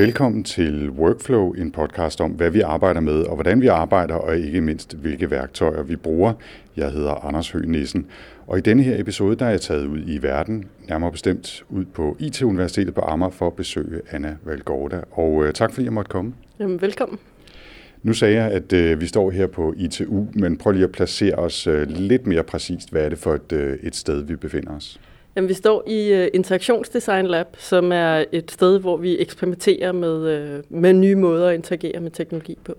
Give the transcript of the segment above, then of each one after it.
Velkommen til Workflow, en podcast om, hvad vi arbejder med, og hvordan vi arbejder, og ikke mindst, hvilke værktøjer vi bruger. Jeg hedder Anders Høgh Nissen, og i denne her episode, der er jeg taget ud i verden, nærmere bestemt ud på IT-universitetet på Amager for at besøge Anna Valgorda. Og øh, tak fordi jeg måtte komme. Jamen, velkommen. Nu sagde jeg, at øh, vi står her på ITU, men prøv lige at placere os øh, lidt mere præcist. Hvad er det for et, øh, et sted, vi befinder os? Jamen, vi står i uh, Interaktionsdesign Lab, som er et sted, hvor vi eksperimenterer med, uh, med nye måder at interagere med teknologi på.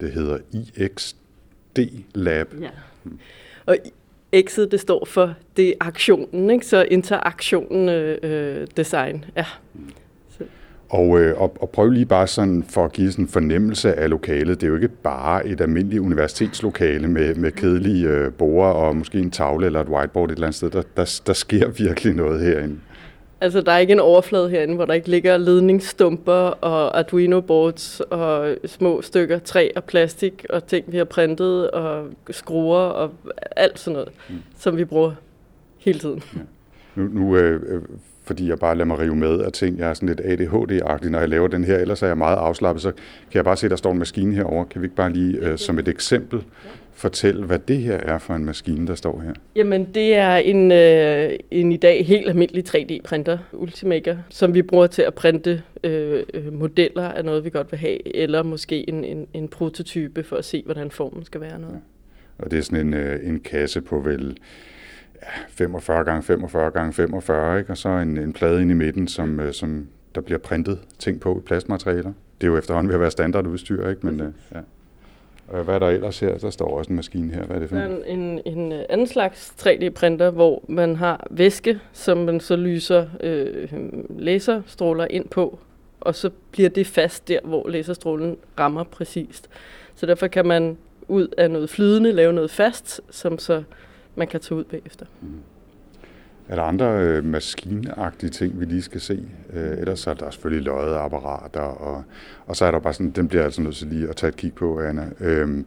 Det hedder IXD Lab. Ja. Og X'et, det står for det aktionen, ikke? så interaktionen uh, design. Ja. Og, øh, og, og prøv lige bare sådan for at give sådan en fornemmelse af lokalet. Det er jo ikke bare et almindeligt universitetslokale med, med kedelige øh, borer og måske en tavle eller et whiteboard et eller andet sted. Der, der, der sker virkelig noget herinde. Altså, der er ikke en overflade herinde, hvor der ikke ligger ledningsstumper og Arduino-boards og små stykker træ og plastik og ting, vi har printet og skruer og alt sådan noget, mm. som vi bruger hele tiden. Ja. Nu, nu øh, fordi jeg bare lader mig rive med af ting. Jeg er sådan lidt ADHD-agtig, når jeg laver den her. Ellers er jeg meget afslappet, så kan jeg bare se, at der står en maskine herover. Kan vi ikke bare lige øh, som et eksempel fortælle, hvad det her er for en maskine, der står her? Jamen, det er en, øh, en i dag helt almindelig 3D-printer, Ultimaker, som vi bruger til at printe øh, modeller af noget, vi godt vil have, eller måske en, en, en prototype for at se, hvordan formen skal være noget. Ja. Og det er sådan en, øh, en kasse på vel 45 gange 45 gange 45, ikke? og så en, en plade ind i midten, som, øh, som der bliver printet ting på i plastmaterialer. Det er jo efterhånden ved at være standardudstyr, ikke? Men, øh, ja. Og hvad er der ellers her? Der står også en maskine her. Hvad er det for er en, en øh, anden slags 3D-printer, hvor man har væske, som man så lyser øh, laserstråler ind på, og så bliver det fast der, hvor laserstrålen rammer præcist. Så derfor kan man ud af noget flydende lave noget fast, som så man kan tage ud bagefter. Mm. Er der andre øh, maskinagtige ting, vi lige skal se? Øh, ellers er der selvfølgelig apparater, og, og så er der bare sådan, den bliver altså nødt til lige at tage et kig på, Anna. Øhm,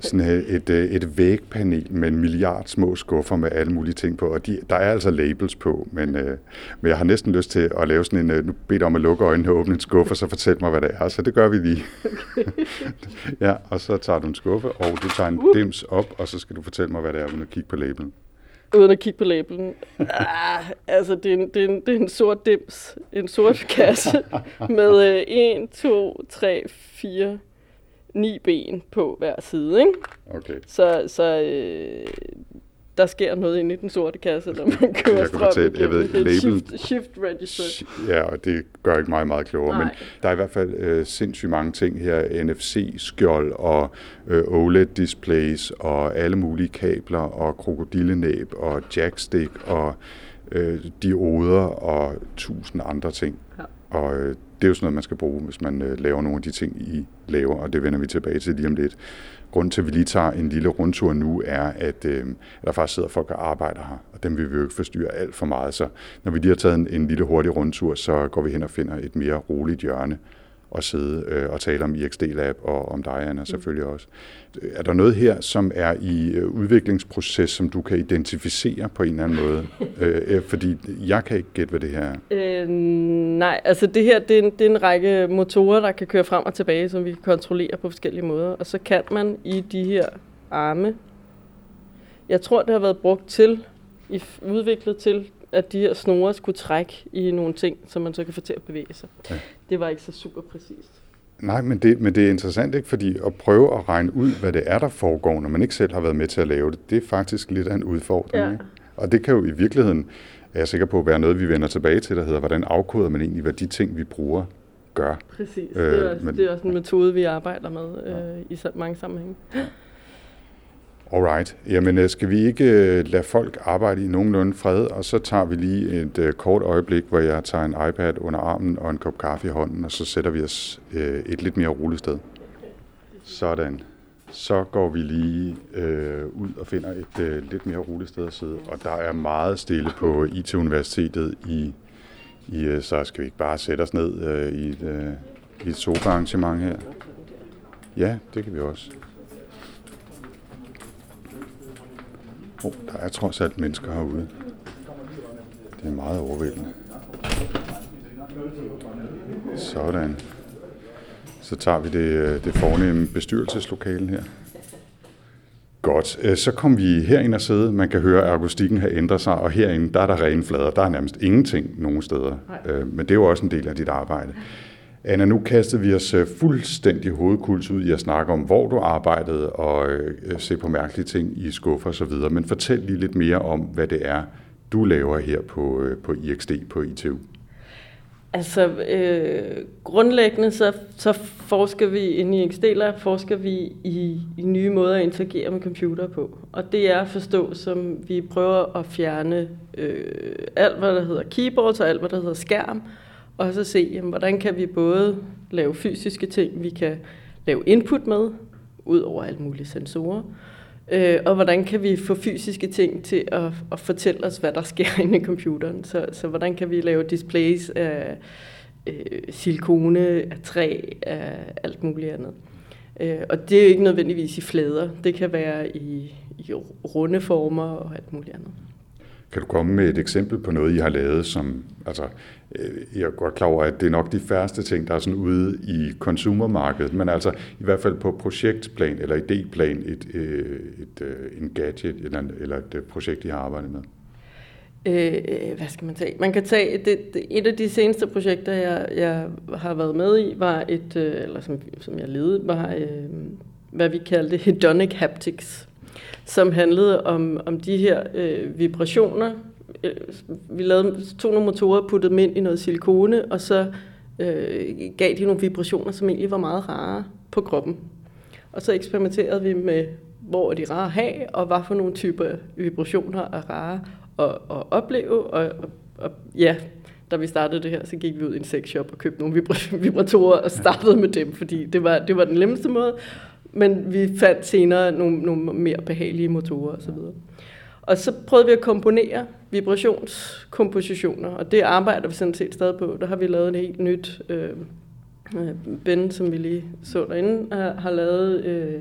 sådan et, et, øh, et vægpanel med en milliard små skuffer med alle mulige ting på, og de, der er altså labels på, men, øh, men jeg har næsten lyst til at lave sådan en, øh, nu dig om at lukke øjnene og åbne en skuffe, og så fortæl mig, hvad det er, så det gør vi lige. ja, og så tager du en skuffe, og du tager en uh. dims op, og så skal du fortælle mig, hvad det er, uden at kigge på labelen uden at kigge på labelen. Ah, altså, det er, en, det, er en, det er en sort dims. En sort kasse med øh, 1, 2, 3, 4, 9 ben på hver side. Ikke? Okay. Så, så øh, der sker noget inde i den sorte kasse, når man kører jeg strøm fortælle, jeg ved, label, shift, shift register. Ja, og det gør ikke mig meget klogere, Nej. men der er i hvert fald øh, sindssygt mange ting her. NFC-skjold og øh, OLED-displays og alle mulige kabler og krokodillenæb og jackstick og øh, dioder og tusind andre ting. Ja. Og øh, det er jo sådan noget, man skal bruge, hvis man øh, laver nogle af de ting, I laver, og det vender vi tilbage til lige om lidt. Grunden til, at vi lige tager en lille rundtur nu, er, at, øh, der faktisk sidder folk og arbejder her, og dem vil vi jo ikke forstyrre alt for meget. Så når vi lige har taget en, en lille hurtig rundtur, så går vi hen og finder et mere roligt hjørne, at sidde øh, og tale om IXD Lab og om dig, Anna, selvfølgelig også. Er der noget her, som er i øh, udviklingsproces, som du kan identificere på en eller anden måde? øh, fordi jeg kan ikke gætte, hvad det her er. Øh, nej, altså det her, det er, en, det er en række motorer, der kan køre frem og tilbage, som vi kan kontrollere på forskellige måder. Og så kan man i de her arme, jeg tror, det har været brugt til, udviklet til at de her snore skulle trække i nogle ting, som man så kan få til at bevæge sig. Ja. Det var ikke så super præcist. Nej, men det, men det er interessant, ikke? fordi at prøve at regne ud, hvad det er, der foregår, når man ikke selv har været med til at lave det, det er faktisk lidt af en udfordring. Ja. Ikke? Og det kan jo i virkeligheden, er jeg sikker på, være noget, vi vender tilbage til, der hedder, hvordan afkoder man egentlig, hvad de ting, vi bruger, gør. Præcis, øh, det, er også, men, det er også en metode, vi arbejder med øh, i mange sammenhænge. Ja. Alright. Jamen, øh, skal vi ikke øh, lade folk arbejde i nogenlunde fred, og så tager vi lige et øh, kort øjeblik, hvor jeg tager en iPad under armen og en kop kaffe i hånden, og så sætter vi os et lidt mere roligt sted. Sådan. Så går vi lige øh, ud og finder et øh, lidt mere roligt sted at sidde, og der er meget stille på IT-universitetet i, i så skal vi ikke bare sætte os ned øh, i et, øh, i et sofa-arrangement her? Ja, det kan vi også. Oh, der er trods alt mennesker herude. Det er meget overvældende. Sådan. Så tager vi det, det fornemme bestyrelseslokale her. Godt. Øh, så kom vi herind og sidde. Man kan høre, at akustikken har ændret sig, og herinde, der er der rene flader. Der er nærmest ingenting nogen steder. Nej. Øh, men det er jo også en del af dit arbejde. Anna, nu kastede vi os øh, fuldstændig hovedkuls ud i at snakke om, hvor du arbejdede, og øh, se på mærkelige ting i skuffer osv. Men fortæl lige lidt mere om, hvad det er, du laver her på, øh, på IXD på ITU. Altså, øh, grundlæggende så, så forsker vi inde i ixd forsker vi i, i nye måder at interagere med computer på. Og det er at forstå, som vi prøver at fjerne øh, alt, hvad der hedder keyboards og alt, hvad der hedder skærm, og så se, jamen, hvordan kan vi både lave fysiske ting, vi kan lave input med, ud over alle mulige sensorer, Øh, og hvordan kan vi få fysiske ting til at, at fortælle os, hvad der sker inde i computeren. Så, så hvordan kan vi lave displays af øh, silikone, af træ, af alt muligt andet. Øh, og det er jo ikke nødvendigvis i flader. Det kan være i, i runde former og alt muligt andet. Kan du komme med et eksempel på noget, I har lavet, som, altså, øh, jeg er godt klar over, at det er nok de færreste ting, der er sådan ude i konsumermarkedet, men altså i hvert fald på projektplan eller idéplan, et, øh, et, et, en gadget eller, eller et projekt, I har arbejdet med? Øh, hvad skal man tage? Man kan tage, det, det, et af de seneste projekter, jeg, jeg har været med i, var et, eller som, som jeg ledede, var, øh, hvad vi kaldte hedonic haptics som handlede om, om de her øh, vibrationer. Øh, vi lavede, to nogle motorer, puttede dem ind i noget silikone, og så øh, gav de nogle vibrationer, som egentlig var meget rare på kroppen. Og så eksperimenterede vi med, hvor er de rare at have, og hvad for nogle typer vibrationer er rare at, at opleve. Og, og, og ja, da vi startede det her, så gik vi ud i en sexshop og købte nogle vibratorer og startede med dem, fordi det var, det var den nemmeste måde men vi fandt senere nogle, nogle mere behagelige motorer osv. Og så prøvede vi at komponere vibrationskompositioner, og det arbejder vi sådan set stadig på. Der har vi lavet et helt nyt, øh, øh Ben, som vi lige så derinde, har, har lavet øh,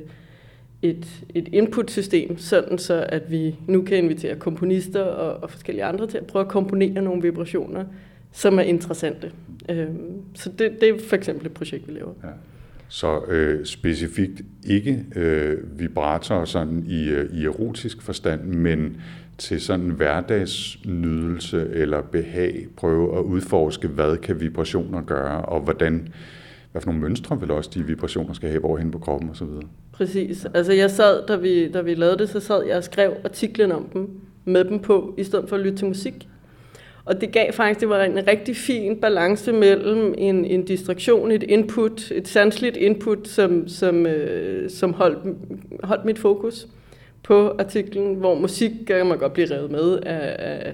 et, et input-system, sådan så at vi nu kan invitere komponister og, og forskellige andre til at prøve at komponere nogle vibrationer, som er interessante. Øh, så det, det er for eksempel et projekt, vi laver. Ja. Så øh, specifikt ikke øh, vibrator sådan i, øh, i erotisk forstand, men til sådan hverdagsnydelse eller behag, prøve at udforske, hvad kan vibrationer gøre, og hvordan, hvad for nogle mønstre vil også de vibrationer skal have, hvorhen på kroppen osv. Præcis. Altså jeg sad, da vi, da vi lavede det, så sad jeg og skrev artiklen om dem, med dem på, i stedet for at lytte til musik. Og det gav faktisk, det var en rigtig fin balance mellem en, en distraktion, et input, et sanseligt input, som, som, øh, som holdt, holdt mit fokus på artiklen, hvor musik kan man godt blive revet med af, af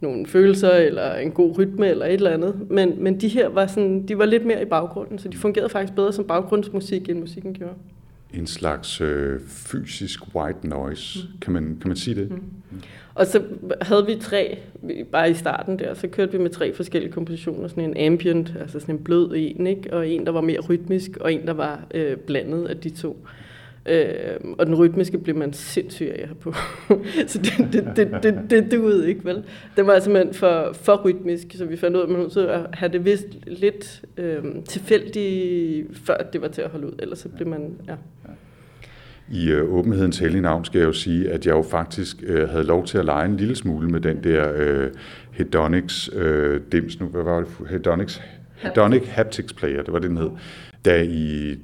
nogle følelser, eller en god rytme, eller et eller andet. Men, men de her var, sådan, de var lidt mere i baggrunden, så de fungerede faktisk bedre som baggrundsmusik, end musikken gjorde. En slags øh, fysisk white noise, mm. kan, man, kan man sige det? Mm. Mm. Og så havde vi tre, bare i starten der, så kørte vi med tre forskellige kompositioner. Sådan en ambient, altså sådan en blød en, ikke? og en, der var mere rytmisk, og en, der var øh, blandet af de to. Øh, og den rytmiske blev man sindssyg af her på. så det, det, det, det, det duede ikke, vel? Den var simpelthen for, for rytmisk, så vi fandt ud af, at man nødt at have det vist lidt øh, tilfældigt, før det var til at holde ud. Ellers så blev man, ja. I øh, åbenhedens hellige navn skal jeg jo sige, at jeg jo faktisk øh, havde lov til at lege en lille smule med den der øh, Hedonics øh, dims nu, hvad var det? Hedonics, Hedonic Haptics Player, det var det, den hed, da I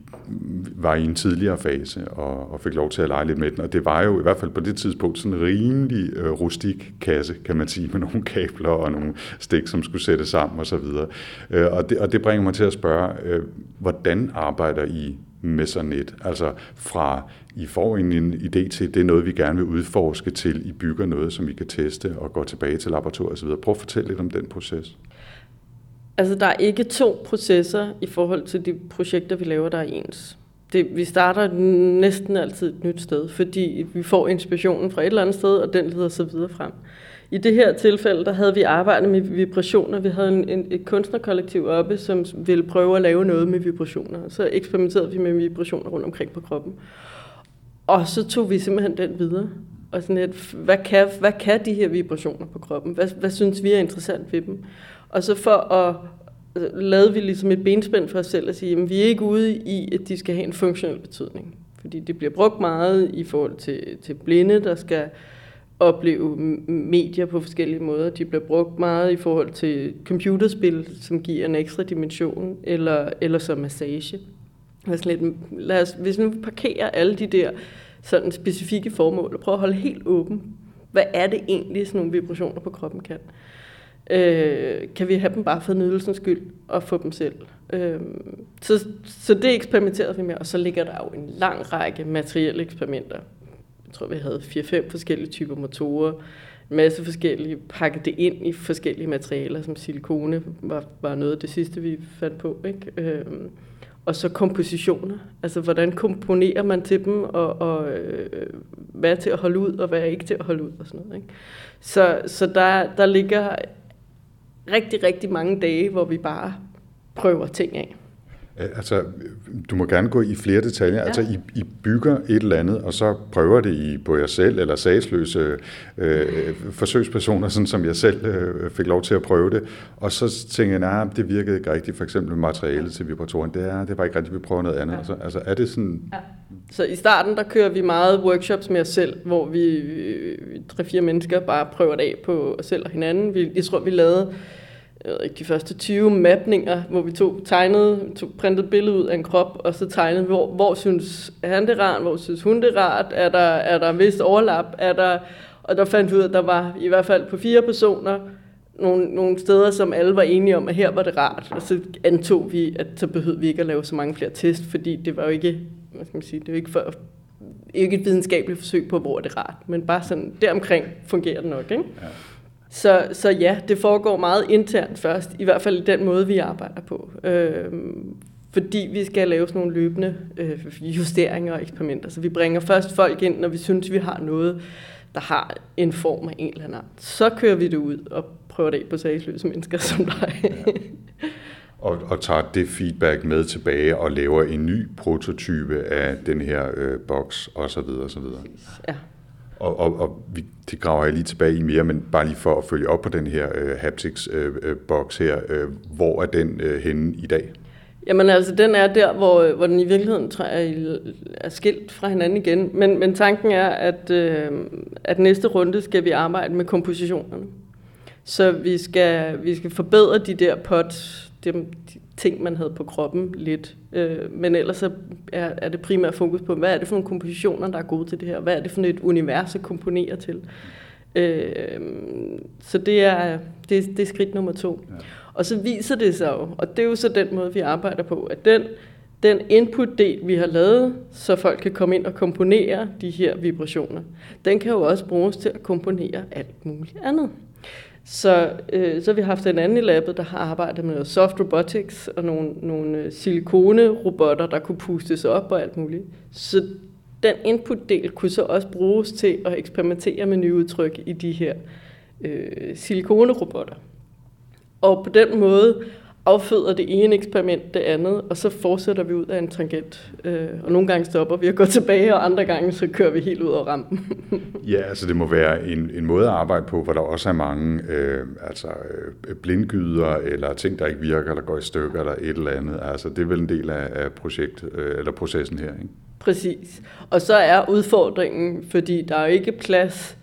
var i en tidligere fase og, og fik lov til at lege lidt med den. Og det var jo i hvert fald på det tidspunkt sådan en rimelig øh, rustik kasse, kan man sige, med nogle kabler og nogle stik, som skulle sættes sammen osv. Og, øh, og, det, og det bringer mig til at spørge, øh, hvordan arbejder I med sådan et? Altså fra I får en, en idé til, det er noget, vi gerne vil udforske til, I bygger noget, som I kan teste og gå tilbage til laboratoriet osv. Prøv at fortælle lidt om den proces. Altså, der er ikke to processer i forhold til de projekter, vi laver, der er ens. Det, vi starter næsten altid et nyt sted, fordi vi får inspirationen fra et eller andet sted, og den leder så videre frem. I det her tilfælde, der havde vi arbejdet med vibrationer. Vi havde en, en, et kunstnerkollektiv oppe, som ville prøve at lave noget med vibrationer. Så eksperimenterede vi med vibrationer rundt omkring på kroppen. Og så tog vi simpelthen den videre. Og sådan et, hvad, kan, hvad kan de her vibrationer på kroppen? Hvad, hvad synes vi er interessant ved dem? Og så for at, altså, lavede vi ligesom et benspænd for os selv at sige, at vi er ikke ude i, at de skal have en funktionel betydning. Fordi det bliver brugt meget i forhold til, til blinde, der skal opleve medier på forskellige måder. De bliver brugt meget i forhold til computerspil, som giver en ekstra dimension, eller, eller som massage. Altså lidt, lad os, hvis nu vi parkerer alle de der sådan specifikke formål, og prøver at holde helt åben, hvad er det egentlig, sådan nogle vibrationer på kroppen kan? Øh, øh, kan vi have dem bare for nydelsens skyld og få dem selv? Øh, så, så det eksperimenterede vi med, og så ligger der jo en lang række materielle eksperimenter. Jeg tror, vi havde 4-5 forskellige typer motorer, en masse forskellige, pakket det ind i forskellige materialer, som silikone var, var noget af det sidste, vi fandt på. Ikke? Øh, og så kompositioner. Altså, hvordan komponerer man til dem, og, og øh, hvad er til at holde ud, og hvad er ikke til at holde ud, og sådan noget. Ikke? Så, så der, der ligger rigtig, rigtig mange dage, hvor vi bare prøver ting af. Altså, du må gerne gå i flere detaljer. Ja. Altså, I, I bygger et eller andet, og så prøver det i på jer selv, eller sagsløse øh, forsøgspersoner, sådan som jeg selv øh, fik lov til at prøve det. Og så tænker jeg, nej, det virkede ikke rigtigt. For eksempel materialet til vibratoren, det, er, det var ikke rigtigt, vi prøver noget andet. Ja. Altså, altså, er det sådan... Ja. Så i starten, der kører vi meget workshops med os selv, hvor vi, tre-fire mennesker bare prøver det af på os selv og hinanden. Vi, jeg tror, vi lavede jeg ved ikke, de første 20 mapninger, hvor vi tog tegnede, tog printet billede ud af en krop, og så tegnede, hvor, hvor synes han det rart, hvor synes hun det rart, er der, er der vist overlap, er der, og der fandt vi ud af, at der var i hvert fald på fire personer, nogle, nogle steder, som alle var enige om, at her var det rart. Og så antog vi, at så behøvede vi ikke at lave så mange flere test, fordi det var jo ikke, hvad skal man sige, det var ikke for, ikke et videnskabeligt forsøg på, hvor det rart, men bare sådan, deromkring fungerer det nok, ikke? Ja. Så, så ja, det foregår meget internt først, i hvert fald den måde, vi arbejder på. Øh, fordi vi skal lave sådan nogle løbende øh, justeringer og eksperimenter. Så vi bringer først folk ind, når vi synes, vi har noget, der har en form af en eller anden art. Så kører vi det ud og prøver det af på sagsløse mennesker som dig. Ja. og, og tager det feedback med tilbage og laver en ny prototype af den her øh, boks osv. osv. Ja. Og, og, og vi, det graver jeg lige tilbage i mere, men bare lige for at følge op på den her øh, haptics-boks øh, øh her. Øh, hvor er den øh, henne i dag? Jamen altså, den er der, hvor, øh, hvor den i virkeligheden tror er skilt fra hinanden igen. Men, men tanken er, at, øh, at næste runde skal vi arbejde med kompositionerne. Så vi skal, vi skal forbedre de der pots, dem, de ting, man havde på kroppen lidt. Øh, men ellers er, er det primært fokus på, hvad er det for nogle kompositioner, der er gode til det her? Hvad er det for et univers at komponere til? Øh, så det er, det, det er skridt nummer to. Ja. Og så viser det sig jo, og det er jo så den måde, vi arbejder på, at den, den input-del, vi har lavet, så folk kan komme ind og komponere de her vibrationer, den kan jo også bruges til at komponere alt muligt andet. Så, øh, så har vi haft en anden i labbet, der har arbejdet med noget soft robotics og nogle, nogle øh, silikone-robotter, der kunne pustes op og alt muligt. Så den input-del kunne så også bruges til at eksperimentere med nye udtryk i de her øh, silikone-robotter. Og på den måde afføder det ene eksperiment det andet, og så fortsætter vi ud af en tangent. Øh, og nogle gange stopper vi og går tilbage, og andre gange så kører vi helt ud over rampen. ja, altså det må være en, en måde at arbejde på, hvor der også er mange øh, altså, øh, blindgyder, eller ting, der ikke virker, eller går i stykker, eller et eller andet. Altså det er vel en del af, af projekt, øh, eller processen her, ikke? Præcis. Og så er udfordringen, fordi der er ikke plads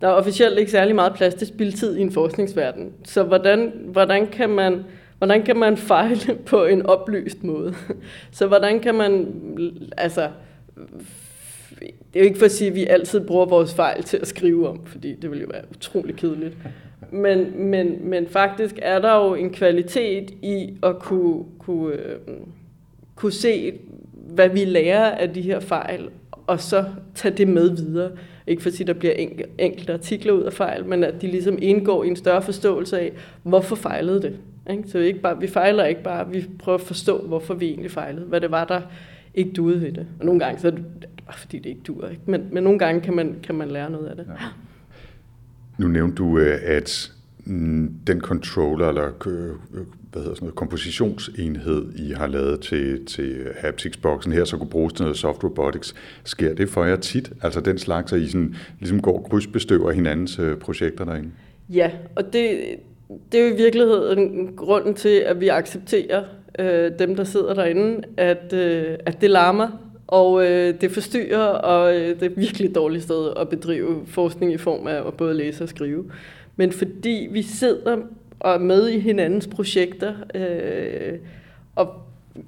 der er officielt ikke særlig meget plads til spildtid i en forskningsverden. Så hvordan, hvordan kan man hvordan kan man fejle på en oplyst måde? Så hvordan kan man, altså, det er jo ikke for at sige, at vi altid bruger vores fejl til at skrive om, fordi det ville jo være utrolig kedeligt. Men, men, men faktisk er der jo en kvalitet i at kunne, kunne, øh, kunne se, hvad vi lærer af de her fejl, og så tage det med videre. Ikke for at sige, at der bliver enkelte artikler ud af fejl, men at de ligesom indgår i en større forståelse af, hvorfor fejlede det. Ikke? Så vi, ikke bare, vi fejler ikke bare, vi prøver at forstå, hvorfor vi egentlig fejlede. Hvad det var, der ikke duede ved det. Og nogle gange så er det bare fordi, det ikke duer. Ikke? Men, men nogle gange kan man, kan man lære noget af det. Ja. Nu nævnte du, øh, at mm, den controller, eller øh, hvad hedder sådan noget, kompositionsenhed, I har lavet til, til haptics-boksen her, så kunne bruges til noget soft robotics. Sker det for jer tit? Altså den slags, at I sådan, ligesom går krydsbestøver hinandens øh, projekter derinde? Ja, og det, det er jo i virkeligheden grunden til, at vi accepterer øh, dem, der sidder derinde, at, øh, at det larmer, og øh, det forstyrrer, og øh, det er et virkelig dårligt sted at bedrive forskning i form af at både læse og skrive. Men fordi vi sidder og er med i hinandens projekter, øh, og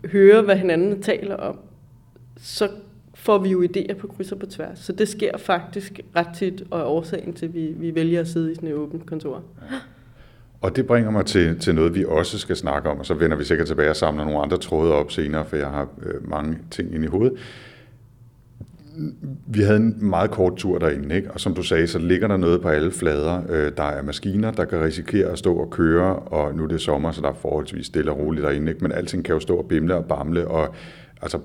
hører, hvad hinanden taler om, så får vi jo idéer på kryds og på tværs. Så det sker faktisk ret tit, og er årsagen til, at vi, vi vælger at sidde i sådan et åbent kontor. Og det bringer mig til, til noget, vi også skal snakke om, og så vender vi sikkert tilbage og samler nogle andre tråde op senere, for jeg har øh, mange ting ind i hovedet. Vi havde en meget kort tur derinde, ikke? og som du sagde, så ligger der noget på alle flader. Øh, der er maskiner, der kan risikere at stå og køre, og nu er det sommer, så der er forholdsvis stille og roligt derinde, ikke? men alting kan jo stå og bimle og bamle, og altså,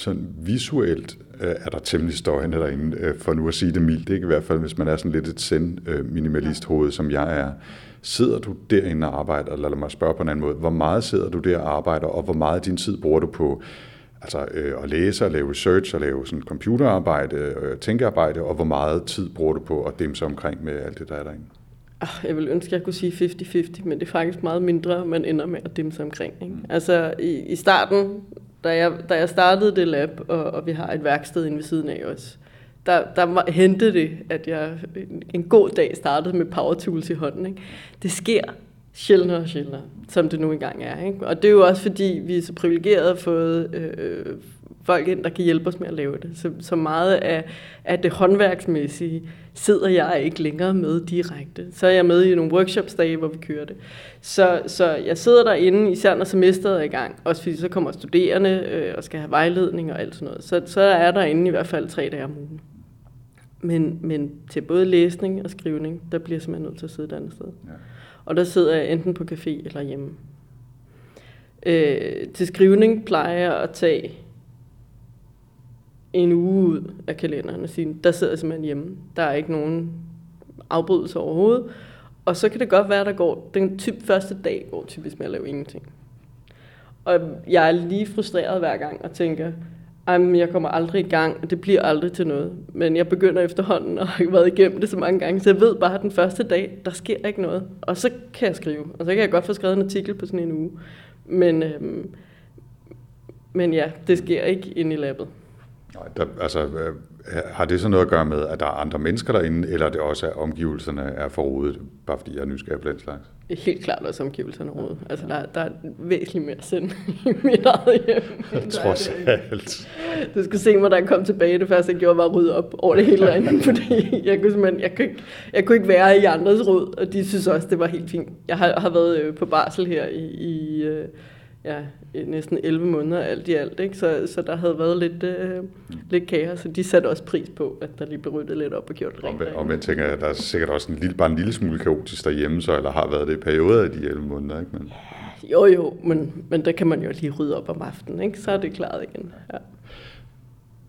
sådan visuelt øh, er der temmelig støjende derinde, øh, for nu at sige det mildt, ikke? i hvert fald hvis man er sådan lidt et send-minimalist hoved, som jeg er. Sidder du derinde og arbejder, eller lad mig spørge på en anden måde, hvor meget sidder du der og arbejder, og hvor meget af din tid bruger du på altså, øh, at læse og lave research og lave sådan computerarbejde, øh, tænkearbejde, og hvor meget tid bruger du på at dæmme sig omkring med alt det, der er derinde? Jeg vil ønske, at jeg kunne sige 50-50, men det er faktisk meget mindre, man ender med at dæmme sig omkring. Ikke? Mm. Altså i, i starten, da jeg, da jeg startede det lab, og, og vi har et værksted inde ved siden af os, der, der hentede det, at jeg en god dag startede med power tools i hånden. Ikke? Det sker sjældnere og sjældnere, som det nu engang er. Ikke? Og det er jo også fordi, vi er så privilegerede at få øh, folk ind, der kan hjælpe os med at lave det. Så, så meget af, af det håndværksmæssige sidder jeg ikke længere med direkte. Så er jeg med i nogle workshopsdage, hvor vi kører det. Så, så jeg sidder derinde, især når semesteret er i gang, også fordi så kommer studerende øh, og skal have vejledning og alt sådan noget. Så, så er der inde i hvert fald tre dage om ugen. Men, men til både læsning og skrivning, der bliver jeg simpelthen nødt til at sidde et andet sted. Ja. Og der sidder jeg enten på café eller hjemme. Øh, til skrivning plejer jeg at tage en uge ud af kalenderen og sige, der sidder jeg simpelthen hjemme. Der er ikke nogen afbrydelse overhovedet. Og så kan det godt være, der går, den typ første dag går typisk med at lave ingenting. Og jeg er lige frustreret hver gang og tænker, Jamen, jeg kommer aldrig i gang, og det bliver aldrig til noget. Men jeg begynder efterhånden, og har været igennem det så mange gange, så jeg ved bare, at den første dag, der sker ikke noget. Og så kan jeg skrive, og så kan jeg godt få skrevet en artikel på sådan en uge. Men, øhm, men ja, det sker ikke inde i labbet. Nej, der, altså, øh, har det så noget at gøre med, at der er andre mennesker derinde, eller er det også, at omgivelserne er forrodet, bare fordi jeg er nysgerrig på den slags? Helt klart også omgivelserne rodet. Altså, der, der er væsentligt mere sind i mit eget hjem. Trods alt. Du skulle se mig, da jeg kom tilbage. Det første, jeg gjorde, var at rydde op over det hele derinde, fordi jeg kunne simpelthen, jeg kunne, ikke, jeg kunne ikke være i andres råd, og de synes også, det var helt fint. Jeg har, har været øh, på barsel her i, i øh, ja, næsten 11 måneder alt i alt, ikke? Så, så der havde været lidt, øh, lidt kaos, så de satte også pris på, at der lige blev ryddet lidt op og gjort det rent. Og man tænker, at der er sikkert også en lille, bare en lille smule kaotisk derhjemme, så, eller har været det i perioder af de 11 måneder, ikke? Men... Jo, jo, men, men der kan man jo lige rydde op om aftenen, ikke? Så er det klaret igen, ja.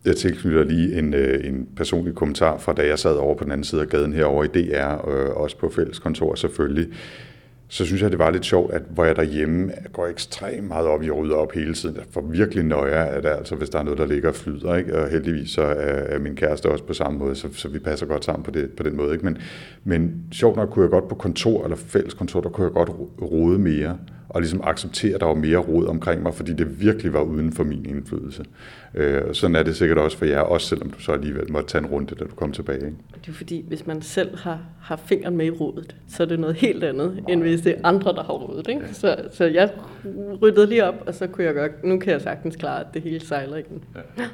Jeg tilknytter lige en, øh, en personlig kommentar fra da jeg sad over på den anden side af gaden herovre i DR, øh, også på fælleskontor selvfølgelig så synes jeg, det var lidt sjovt, at hvor jeg derhjemme går ekstremt meget op i at rydde op hele tiden. Jeg får virkelig nøje af det, altså hvis der er noget, der ligger og flyder. Ikke? Og heldigvis så er min kæreste også på samme måde, så, så vi passer godt sammen på, det, på den måde. Ikke? Men, men sjovt nok kunne jeg godt på kontor eller fælles kontor, der kunne jeg godt rode mere og ligesom acceptere, at der var mere råd omkring mig, fordi det virkelig var uden for min indflydelse. Øh, sådan er det sikkert også for jer, også selvom du så alligevel måtte tage en runde, da du kom tilbage. Ikke? Det er fordi, hvis man selv har, har fingeren med i rådet, så er det noget helt andet, Nej. end hvis det er andre, der har rådet. Ikke? Ja. Så, så jeg ryddede lige op, og så kunne jeg godt, nu kan jeg sagtens klare, at det hele sejler igen. Ja.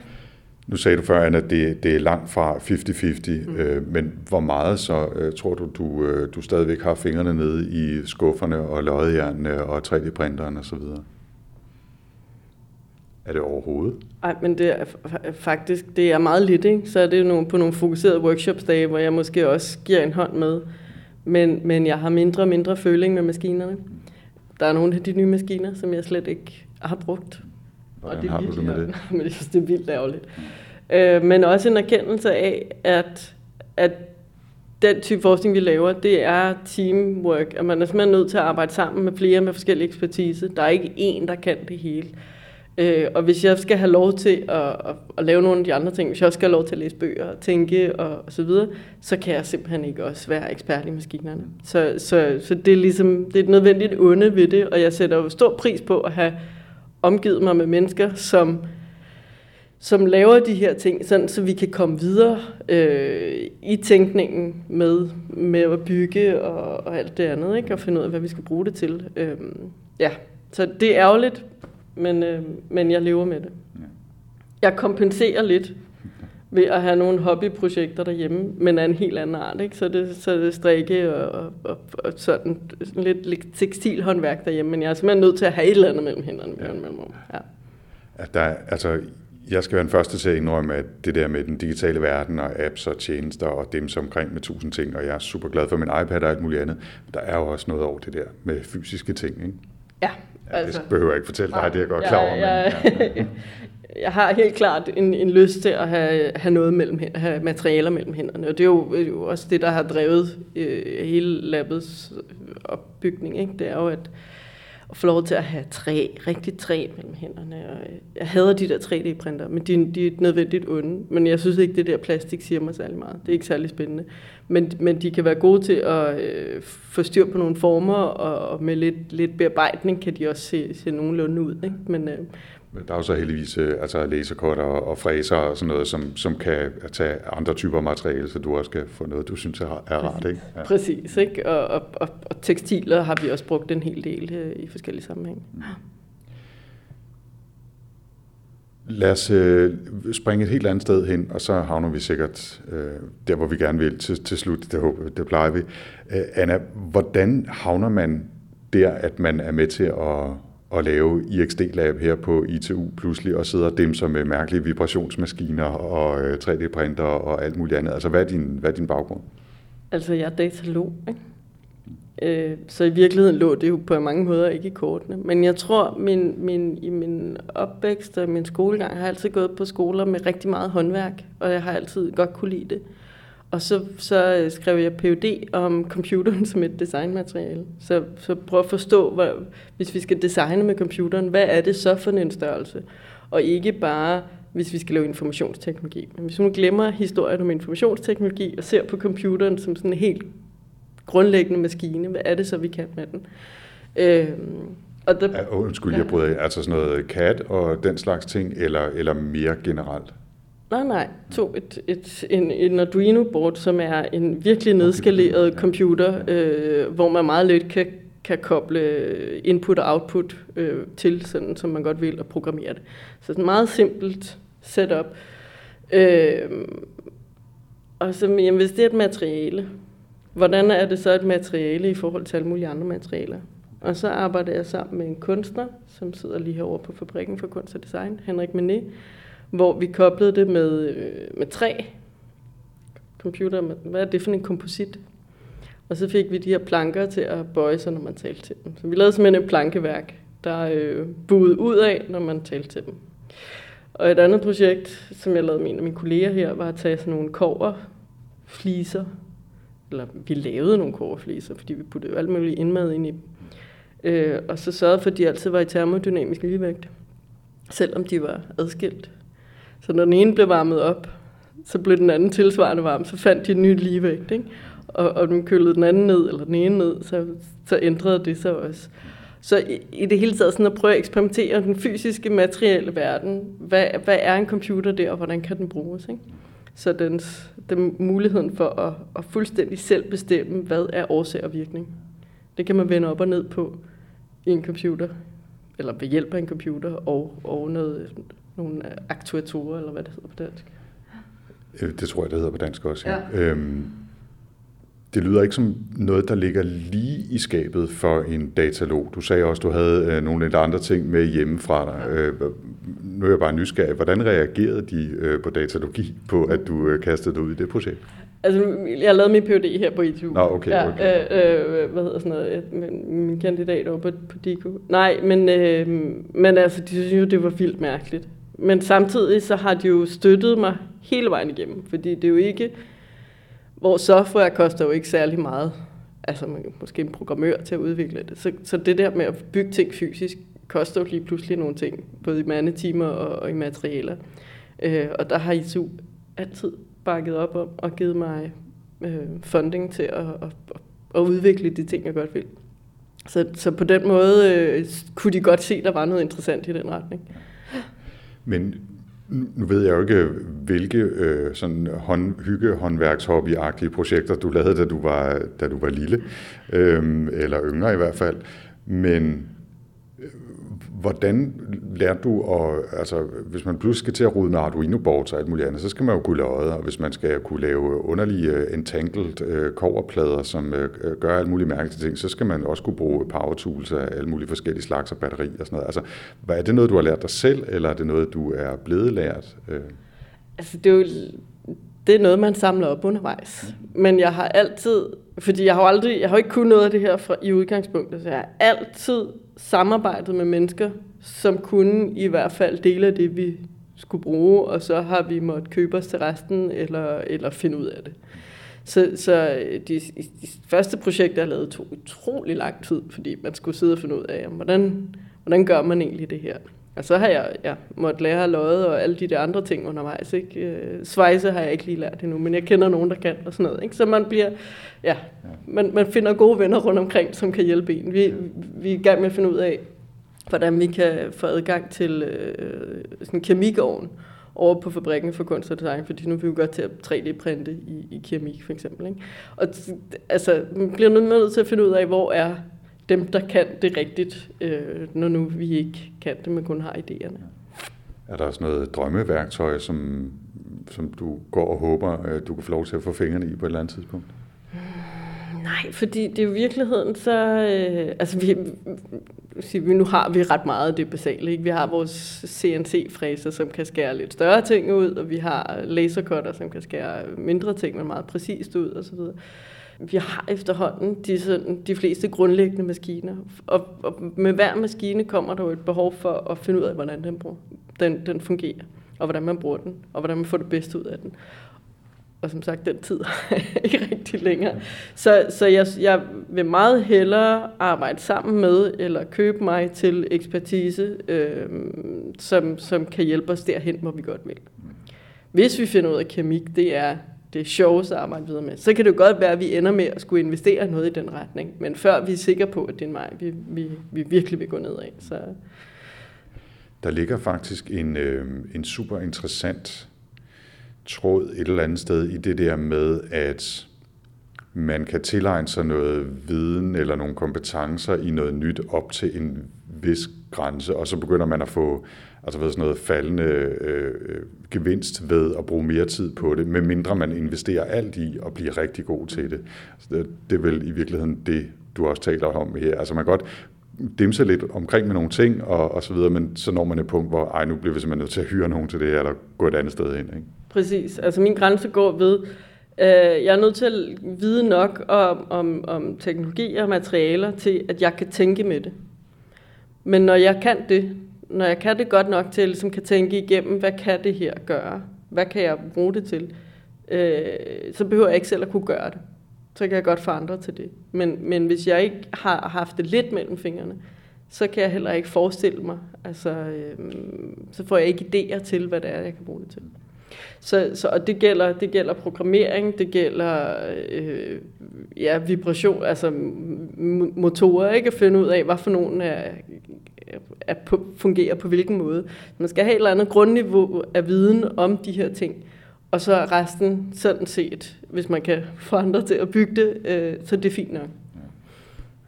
Nu sagde du før, Anna, at det, det er langt fra 50-50, mm. øh, men hvor meget så øh, tror du, du, øh, du stadigvæk har fingrene nede i skufferne og løjejernene og 3D-printeren osv.? Er det overhovedet? Nej, men det er faktisk det er meget lidt, ikke? Så er det nogle, på nogle fokuserede workshopsdage, hvor jeg måske også giver en hånd med. Men, men jeg har mindre og mindre føling med maskinerne. Der er nogle af de nye maskiner, som jeg slet ikke har brugt Hvordan og det har du det med det? Men jeg synes, det er vildt ærgerligt. Øh, men også en erkendelse af, at, at den type forskning, vi laver, det er teamwork. At man er simpelthen nødt til at arbejde sammen med flere med forskellige ekspertise. Der er ikke én, der kan det hele. Øh, og hvis jeg skal have lov til at, at, at lave nogle af de andre ting, hvis jeg også skal have lov til at læse bøger og tænke og, og så videre, så kan jeg simpelthen ikke også være ekspert i maskinerne. Så, så, så det er ligesom, det er et nødvendigt onde ved det, og jeg sætter jo stor pris på at have omgivet mig med mennesker, som, som laver de her ting, sådan, så vi kan komme videre øh, i tænkningen med, med at bygge og, og alt det andet, ikke? og finde ud af, hvad vi skal bruge det til. Øh, ja, så det er ærgerligt, men, øh, men jeg lever med det. Jeg kompenserer lidt ved at have nogle hobbyprojekter derhjemme, men af en helt anden art. Ikke? Så, det, så det strikke og, og, og sådan, lidt, lidt tekstilhåndværk derhjemme, men jeg er simpelthen nødt til at have et eller andet mellem hænderne. Ja. Mellem, ja. At der, altså, jeg skal være den første til at indrømme, at det der med den digitale verden og apps og tjenester og dem som omkring med tusind ting, og jeg er super glad for min iPad og alt muligt andet, der er jo også noget over det der med fysiske ting, ikke? Ja, Ja, altså, det behøver jeg ikke fortælle dig, det er jeg godt klar over. Jeg, jeg, ja. jeg har helt klart en, en lyst til at have, have noget mellem have materialer mellem hænderne, og det er jo, jo også det, der har drevet øh, hele labbets opbygning. Ikke? Det er jo at, at få lov til at have træ, rigtig træ mellem hænderne. Og øh, jeg hader de der 3D-printer, men de, de er nødvendigt onde. Men jeg synes ikke, det der plastik siger mig særlig meget. Det er ikke særlig spændende. Men, men de kan være gode til at øh, få styr på nogle former, og, og med lidt, lidt bearbejdning kan de også se, se nogenlunde ud. Ikke? Men, øh, der er jo så heldigvis øh, altså laserkorter og fræser og sådan noget, som, som kan tage andre typer materiale, så du også kan få noget, du synes er, er rart. Ikke? Ja. Præcis, ikke? Og, og, og, og tekstiler har vi også brugt en hel del øh, i forskellige sammenhænge. Mm. Lad os øh, springe et helt andet sted hen, og så havner vi sikkert øh, der, hvor vi gerne vil til, til slut. Det, håber, det plejer vi. Øh, Anna, hvordan havner man der, at man er med til at, at lave IXD-lab her på ITU pludselig, og sidder dem som med mærkelige vibrationsmaskiner og øh, 3D-printer og alt muligt andet? Altså, hvad er din, hvad er din baggrund? Altså, jeg er datalog, ikke? Øh, så i virkeligheden lå det jo på mange måder ikke i kortene. Men jeg tror, min, min, i min opvækst og min skolegang har jeg altid gået på skoler med rigtig meget håndværk, og jeg har altid godt kunne lide det. Og så, så øh, skrev jeg PhD om computeren som et designmateriale. Så, så prøv at forstå, hvad, hvis vi skal designe med computeren, hvad er det så for en størrelse? Og ikke bare, hvis vi skal lave informationsteknologi. Men hvis man glemmer historien om informationsteknologi og ser på computeren som sådan en helt grundlæggende maskine. Hvad er det så, vi kan med den? Øh, og der, ja, undskyld, jeg bryder Altså sådan noget CAD og den slags ting, eller, eller mere generelt? Nej, nej. To et, et, en, en Arduino-board, som er en virkelig nedskaleret okay. computer, øh, hvor man meget let kan, kan koble input og output øh, til, sådan som man godt vil, og programmere det. Så det er meget simpelt setup. Øh, og så, jamen, hvis det er et materiale, hvordan er det så et materiale i forhold til alle mulige andre materialer? Og så arbejder jeg sammen med en kunstner, som sidder lige herovre på Fabrikken for Kunst og Design, Henrik Menet, hvor vi koblede det med, øh, med træ, computer, med, hvad er det for en komposit? Og så fik vi de her planker til at bøje sig, når man talte til dem. Så vi lavede simpelthen et plankeværk, der øh, buede ud af, når man talte til dem. Og et andet projekt, som jeg lavede med en af mine kolleger her, var at tage sådan nogle kover, fliser, eller vi lavede nogle koverfliser, fordi vi puttede jo alt muligt indmad ind i dem. Øh, og så sørgede for, at de altid var i termodynamisk ligevægt, selvom de var adskilt. Så når den ene blev varmet op, så blev den anden tilsvarende varm, så fandt de en ny ligevægt, ikke? Og, og den kølede den anden ned, eller den ene ned, så, så ændrede det sig også. Så i, i det hele taget sådan at prøve at eksperimentere den fysiske, materielle verden. Hvad, hvad er en computer der, og hvordan kan den bruges? Ikke? Så dens, den muligheden for at, at fuldstændig selv bestemme, hvad er årsag og virkning. Det kan man vende op og ned på i en computer, eller ved hjælp af en computer, og, og noget, nogle aktuatorer, eller hvad det hedder på dansk. Øh, det tror jeg, det hedder på dansk også, ja. ja. Øhm, det lyder ikke som noget, der ligger lige i skabet for en datalog. Du sagde også, du havde øh, nogle de andre ting med hjemmefra dig. Øh, nu er jeg bare nysgerrig. Hvordan reagerede de øh, på datalogi, på at du øh, kastede dig ud i det projekt? Altså, jeg lavede min PhD her på ITU. Nå, okay. Ja, okay. Øh, øh, hvad hedder sådan noget? Min kandidat over på, på DICO. Nej, men, øh, men altså, de synes jo, det var vildt mærkeligt. Men samtidig så har de jo støttet mig hele vejen igennem, fordi det er jo ikke hvor software koster jo ikke særlig meget. Altså man, måske en programmør til at udvikle det. Så, så det der med at bygge ting fysisk, koster jo lige pludselig nogle ting, både i mandetimer og, og i materialer. Øh, og der har ISU altid bakket op om og givet mig øh, funding til at, at, at udvikle de ting, jeg godt vil. Så, så på den måde øh, kunne de godt se, at der var noget interessant i den retning. Men nu ved jeg jo ikke, hvilke øh, sådan hånd, hygge håndværkshobbyagtige projekter du lavede, da du var, da du var lille, øh, eller yngre i hvert fald. Men Hvordan lærte du, at, altså, hvis man pludselig skal til at rode med Arduino-boards og alt muligt andet, så skal man jo kunne lodde, og hvis man skal kunne lave underlige uh, entangled uh, coverplader, som uh, gør alt muligt mærkelige ting, så skal man også kunne bruge power tools af alle mulige forskellige slags og batterier og sådan noget. Altså, hvad, er det noget, du har lært dig selv, eller er det noget, du er blevet lært? Uh? Altså, det er jo det er noget, man samler op undervejs. Men jeg har altid, fordi jeg har aldrig, jeg har ikke kunnet noget af det her fra, i udgangspunktet, så jeg har altid samarbejdet med mennesker, som kunne i hvert fald dele af det, vi skulle bruge, og så har vi måttet købe os til resten, eller, eller finde ud af det. Så, så øh, de, de første projekter, jeg lavede, tog utrolig lang tid, fordi man skulle sidde og finde ud af, hvordan, hvordan gør man egentlig det her. Og så har jeg ja, måttet lære at lodde og alle de der andre ting undervejs. Ikke? Øh, svejse har jeg ikke lige lært endnu, men jeg kender nogen, der kan og sådan noget. Ikke? Så man bliver, ja, man, man finder gode venner rundt omkring, som kan hjælpe en. Vi, vi er i gang med at finde ud af, hvordan vi kan få adgang til øh, sådan en kemikovn over på fabrikken for kunst og design, fordi nu vil vi godt til at 3D-printe i, i keramik for eksempel. Ikke? Og altså, man bliver nødt til at finde ud af, hvor er dem, der kan det rigtigt, øh, når nu vi ikke kan det, men kun har idéerne. Er der også noget drømmeværktøj, som, som du går og håber, at du kan få lov til at få fingrene i på et eller andet tidspunkt? Nej, fordi det er jo virkeligheden, så... Øh, altså, vi, vi, nu har vi ret meget af det basale. Ikke? Vi har vores CNC-fræser, som kan skære lidt større ting ud, og vi har lasercutter, som kan skære mindre ting, men meget præcist ud, og så videre vi har efterhånden de, sådan, de fleste grundlæggende maskiner. Og, og med hver maskine kommer der jo et behov for at finde ud af, hvordan den, bruger, den, den fungerer, og hvordan man bruger den, og hvordan man får det bedste ud af den. Og som sagt, den tid er ikke rigtig længere. Så, så jeg, jeg vil meget hellere arbejde sammen med, eller købe mig til ekspertise, øh, som, som kan hjælpe os derhen, hvor vi godt vil. Hvis vi finder ud af kemik, det er det sjoveste at arbejde videre med. Så kan det jo godt være, at vi ender med at skulle investere noget i den retning. Men før vi er sikre på, at det er en vej, vi, vi, vi virkelig vil gå ned af. Så. Der ligger faktisk en, øh, en super interessant tråd et eller andet sted i det der med, at man kan tilegne sig noget viden eller nogle kompetencer i noget nyt op til en vis grænse, og så begynder man at få altså ved sådan noget faldende øh, øh, gevinst ved at bruge mere tid på det, medmindre man investerer alt i at blive rigtig god til det. Så det, det er vel i virkeligheden det, du også taler om her. Altså man kan godt dimse lidt omkring med nogle ting og, og så videre, men så når man et punkt, hvor ej, nu bliver vi simpelthen nødt til at hyre nogen til det, eller gå et andet sted hen. Ikke? Præcis. Altså min grænse går ved, øh, jeg er nødt til at vide nok om, om, om teknologi og materialer til, at jeg kan tænke med det. Men når jeg kan det, når jeg kan det godt nok til, at ligesom kan tænke igennem, hvad kan det her gøre? Hvad kan jeg bruge det til? Øh, så behøver jeg ikke selv at kunne gøre det. Så kan jeg godt forandre andre til det. Men, men hvis jeg ikke har haft det lidt mellem fingrene, så kan jeg heller ikke forestille mig. Altså, øh, så får jeg ikke idéer til, hvad det er, jeg kan bruge det til. Så, så og det gælder, det gælder programmering, det gælder øh, ja, vibration, altså motorer, ikke at finde ud af, hvad for nogen er, er på, fungerer på hvilken måde. Man skal have et eller andet grundniveau af viden om de her ting, og så resten sådan set, hvis man kan få andre til at bygge det, øh, så det er fint nok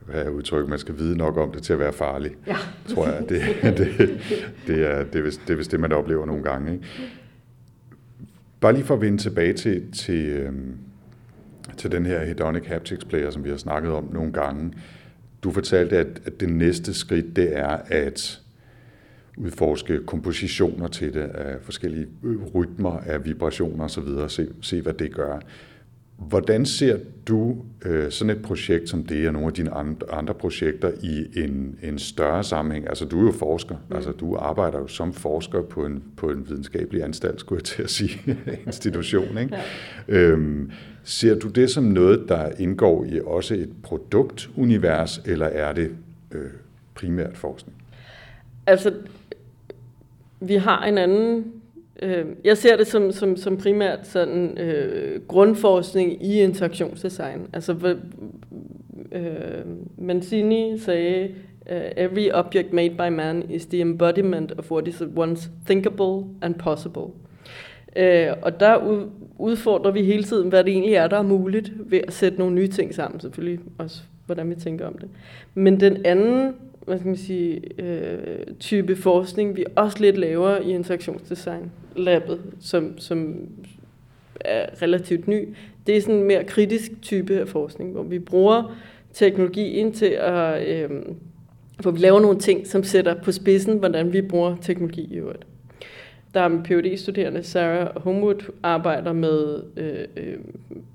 hvad er udtryk, man skal vide nok om det til at være farlig, ja. tror jeg. Det, det, det, er, det, er vist, det er vist det, man oplever nogle gange. Ikke? Bare lige for at vende tilbage til, til, øhm, til den her hedonic haptics player, som vi har snakket om nogle gange. Du fortalte, at, at det næste skridt, det er at udforske kompositioner til det, af forskellige rytmer, af vibrationer osv., og se, se hvad det gør. Hvordan ser du øh, sådan et projekt som det, og nogle af dine andre projekter i en, en større sammenhæng? Altså, du er jo forsker. Mm. Altså, du arbejder jo som forsker på en, på en videnskabelig anstalt, skulle jeg til at sige, institution. Ikke? Ja. Øhm, ser du det som noget, der indgår i også et produktunivers, eller er det øh, primært forskning? altså, vi har en anden... Øh, jeg ser det som, som, som primært sådan øh, grundforskning i interaktionsdesign. Altså, øh, Mancini sagde, øh, every object made by man is the embodiment of what is at once thinkable and possible. Øh, og der udfordrer vi hele tiden, hvad det egentlig er, der er muligt ved at sætte nogle nye ting sammen. Selvfølgelig også, hvordan vi tænker om det. Men den anden hvad skal man sige, øh, type forskning, vi også lidt laver i interaktionsdesign labbet, som, som er relativt ny, det er sådan en mere kritisk type af forskning, hvor vi bruger teknologien til at, øh, hvor vi laver nogle ting, som sætter på spidsen, hvordan vi bruger teknologi i øvrigt. Der er en phd studerende Sarah Homewood, arbejder med øh, øh,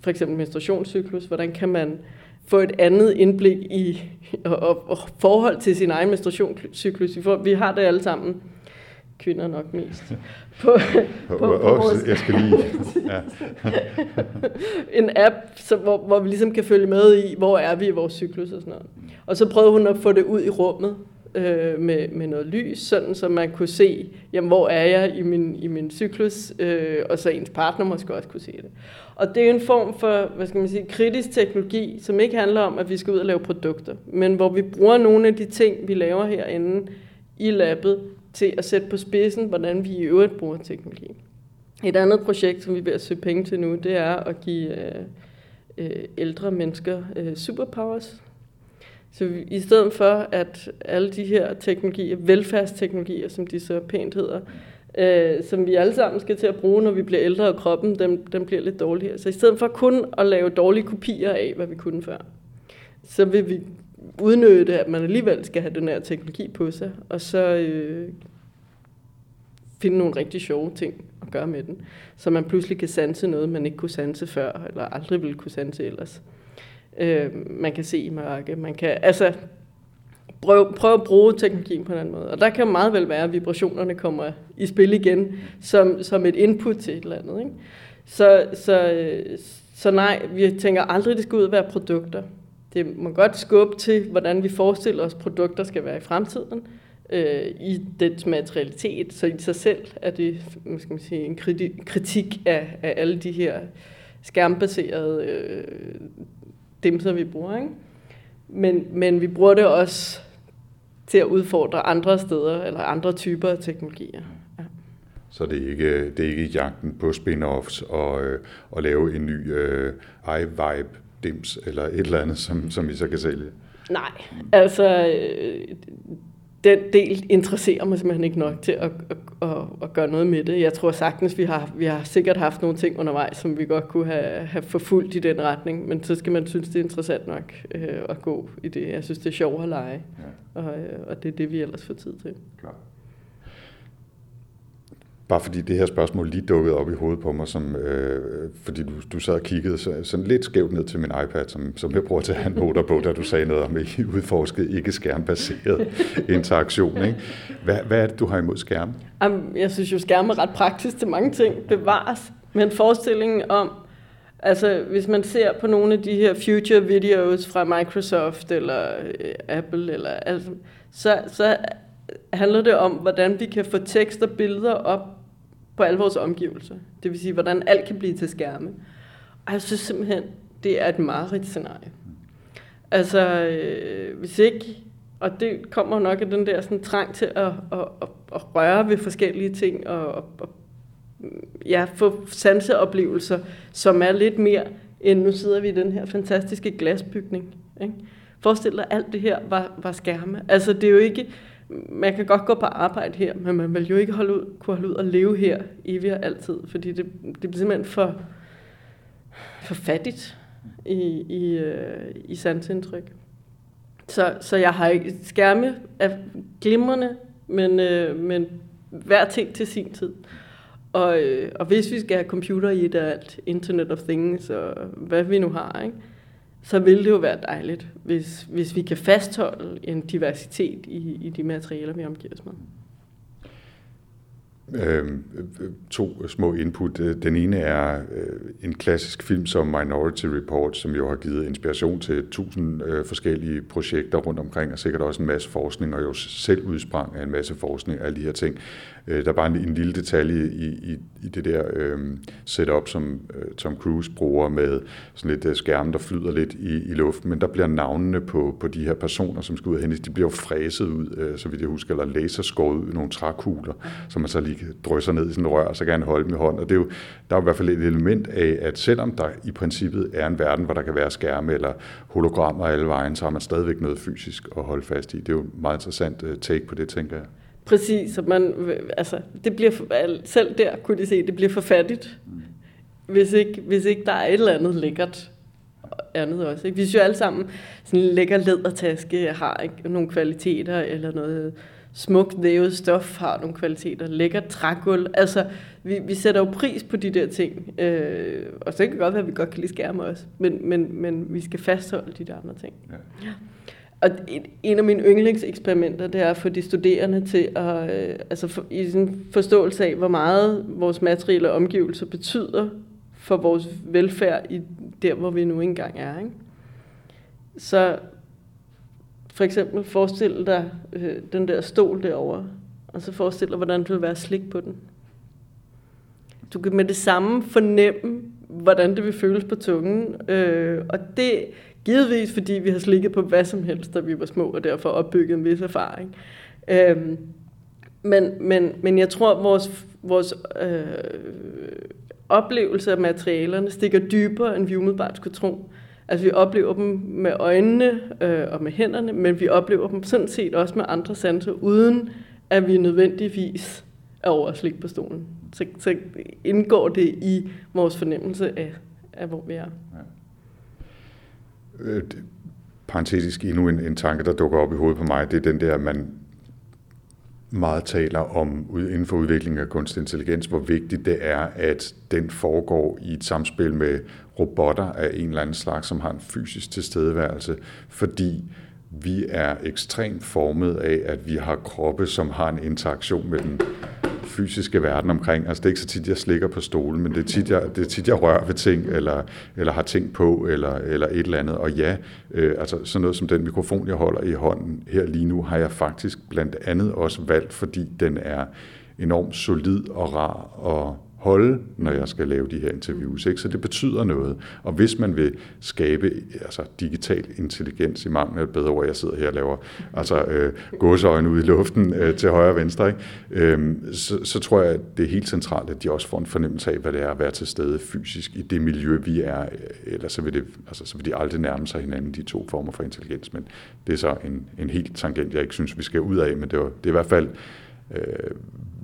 for eksempel menstruationscyklus. Hvordan kan man få et andet indblik i og, og, og forhold til sin egen menstruationscyklus. Vi har det alle sammen kvinder nok mest. På, på, på vores... Jeg skal lige... Ja. en app, så, hvor, hvor vi ligesom kan følge med i, hvor er vi i vores cyklus og sådan noget. Og så prøvede hun at få det ud i rummet øh, med, med noget lys, sådan så man kunne se, jamen, hvor er jeg i min, i min cyklus, øh, og så ens partner måske også kunne se det. Og det er en form for, hvad skal man sige, kritisk teknologi, som ikke handler om, at vi skal ud og lave produkter, men hvor vi bruger nogle af de ting, vi laver herinde i labbet, til at sætte på spidsen, hvordan vi i øvrigt bruger teknologi. Et andet projekt, som vi vil søge penge til nu, det er at give øh, øh, ældre mennesker øh, superpowers. Så vi, i stedet for, at alle de her teknologier, velfærdsteknologier, som de så pænt hedder, øh, som vi alle sammen skal til at bruge, når vi bliver ældre, og kroppen den, den bliver lidt dårligere. Så i stedet for kun at lave dårlige kopier af, hvad vi kunne før, så vil vi udnytte, at man alligevel skal have den her teknologi på sig, og så øh, finde nogle rigtig sjove ting at gøre med den, så man pludselig kan sanse noget, man ikke kunne sanse før, eller aldrig ville kunne sanse ellers. Øh, man kan se i mørke, man kan, altså, prøve, prøve at bruge teknologien på en anden måde. Og der kan meget vel være, at vibrationerne kommer i spil igen, som, som et input til et eller andet. Ikke? Så, så, så nej, vi tænker aldrig, at det skal ud at være produkter det må godt skubbe til, hvordan vi forestiller os, produkter skal være i fremtiden, øh, i dens materialitet. Så i sig selv er det skal man sige, en kritik af, af alle de her skærmbaserede øh, dimser, vi bruger. Ikke? Men, men vi bruger det også til at udfordre andre steder, eller andre typer af teknologier. Ja. Så det er ikke, det er ikke jagten på spin-offs og, øh, og lave en ny øh, iVibe dims eller et eller andet, som, som vi så kan sælge? Nej, altså øh, den del interesserer mig simpelthen ikke nok til at, at, at, at gøre noget med det. Jeg tror sagtens, vi har, vi har sikkert haft nogle ting undervejs, som vi godt kunne have, have forfulgt i den retning, men så skal man synes, det er interessant nok øh, at gå i det. Jeg synes, det er sjovt at lege, ja. og, øh, og det er det, vi ellers får tid til. Klar. Bare fordi det her spørgsmål lige dukkede op i hovedet på mig, som, øh, fordi du, du sad og kiggede så, sådan lidt skævt ned til min iPad, som, som jeg bruger til at have noter på, da du sagde noget om, ikke udforsket, ikke skærmbaseret interaktion. Ikke? Hvad, hvad er det, du har imod skærm? Jeg synes jo, skærm er ret praktisk til mange ting. Bevares. Men forestillingen om, altså hvis man ser på nogle af de her future videos fra Microsoft eller øh, Apple, eller, altså, så, så handler det om, hvordan vi kan få tekst og billeder op på alle vores omgivelser. Det vil sige, hvordan alt kan blive til skærme. Og jeg synes simpelthen, det er et mareridt scenarie. Altså, øh, hvis ikke, og det kommer nok af den der sådan, trang til at, at, at, at røre ved forskellige ting, og, og, og ja, få sanseoplevelser, som er lidt mere end nu sidder vi i den her fantastiske glasbygning. Ikke? Forestil dig, alt det her var, var skærme. Altså, det er jo ikke, man kan godt gå på arbejde her, men man vil jo ikke holde ud, kunne holde ud og leve her evigt og altid, fordi det, det bliver simpelthen for, for fattigt i, i, øh, i sansindtryk. Så, så jeg har ikke skærme af glimrende, men, øh, men hver ting til sin tid. Og, øh, og hvis vi skal have computer i det alt, Internet of Things og hvad vi nu har, ikke? Så vil det jo være dejligt, hvis, hvis vi kan fastholde en diversitet i, i de materialer, vi omgiver os med. øh, to små input. Den ene er øh, en klassisk film som Minority Report, som jo har givet inspiration til tusind øh, forskellige projekter rundt omkring, og sikkert også en masse forskning, og jo selv udsprang af en masse forskning af alle de her ting. Øh, der er bare en, en lille detalje i, i, i det der øh, setup, som øh, Tom Cruise bruger med sådan lidt øh, skærme, der flyder lidt i, i luften, men der bliver navnene på, på de her personer, som skal ud af de bliver jo fræset ud, øh, så vidt jeg husker, eller laserskåret ud i nogle trækugler, som man så lige drysser ned i sådan en rør, og så kan han holde dem i hånden. Og det er jo, der er jo i hvert fald et element af, at selvom der i princippet er en verden, hvor der kan være skærme eller hologrammer alle vejen, så har man stadigvæk noget fysisk at holde fast i. Det er jo et meget interessant øh, take på det, tænker jeg. Præcis, og man, altså, det bliver, selv der kunne de se, det bliver for fattigt, hvis ikke, hvis ikke der er et eller andet lækkert andet også. Ikke? Vi synes jo alle sammen, sådan en lækker lædertaske har ikke, nogle kvaliteter, eller noget smukt vævet stof har nogle kvaliteter, lækker trægulv. Altså, vi, vi sætter jo pris på de der ting. Øh, og så kan det godt være, at vi godt kan lide skærme også. Men, men, men vi skal fastholde de der andre ting. Ja. Og en af mine yndlingseksperimenter, det er at få de studerende til at, øh, altså for, i sådan forståelse af, hvor meget vores materielle omgivelser betyder for vores velfærd i der, hvor vi nu engang er. Ikke? Så for eksempel forestil dig øh, den der stol derovre, og så forestil dig, hvordan det vil være slik på den. Du kan med det samme fornemme, hvordan det vil føles på tungen. Øh, og det givetvis, fordi vi har slikket på hvad som helst, da vi var små, og derfor opbygget en vis erfaring. Øhm, men, men, men jeg tror, at vores, vores øh, oplevelse af materialerne stikker dybere, end vi umiddelbart skulle tro. Altså vi oplever dem med øjnene øh, og med hænderne, men vi oplever dem sådan set også med andre sanser, uden at vi nødvendigvis er over at slikke på stolen. Så, så indgår det i vores fornemmelse af, af hvor vi er. Ja. Øh, parentetisk endnu en, en tanke, der dukker op i hovedet på mig, det er den der, man meget taler om inden for udviklingen af kunstig intelligens, hvor vigtigt det er, at den foregår i et samspil med robotter af en eller anden slags, som har en fysisk tilstedeværelse, fordi vi er ekstremt formet af, at vi har kroppe, som har en interaktion med den fysiske verden omkring. Altså det er ikke så tit, jeg slikker på stolen, men det er tit, jeg, det er tit, jeg rører ved ting, eller, eller har ting på, eller, eller et eller andet. Og ja, øh, altså sådan noget som den mikrofon, jeg holder i hånden her lige nu, har jeg faktisk blandt andet også valgt, fordi den er enormt solid og rar og holde, når jeg skal lave de her interviews. Ikke? Så det betyder noget. Og hvis man vil skabe altså, digital intelligens i mangel af et bedre ord, jeg sidder her og laver altså, øh, gåseøjne ud i luften øh, til højre og venstre, ikke? Øhm, så, så tror jeg, at det er helt centralt, at de også får en fornemmelse af, hvad det er at være til stede fysisk i det miljø, vi er. Ellers så vil, det, altså, så vil de aldrig nærme sig hinanden, de to former for intelligens. Men det er så en, en helt tangent, jeg ikke synes, vi skal ud af, men det, var, det er i hvert fald øh,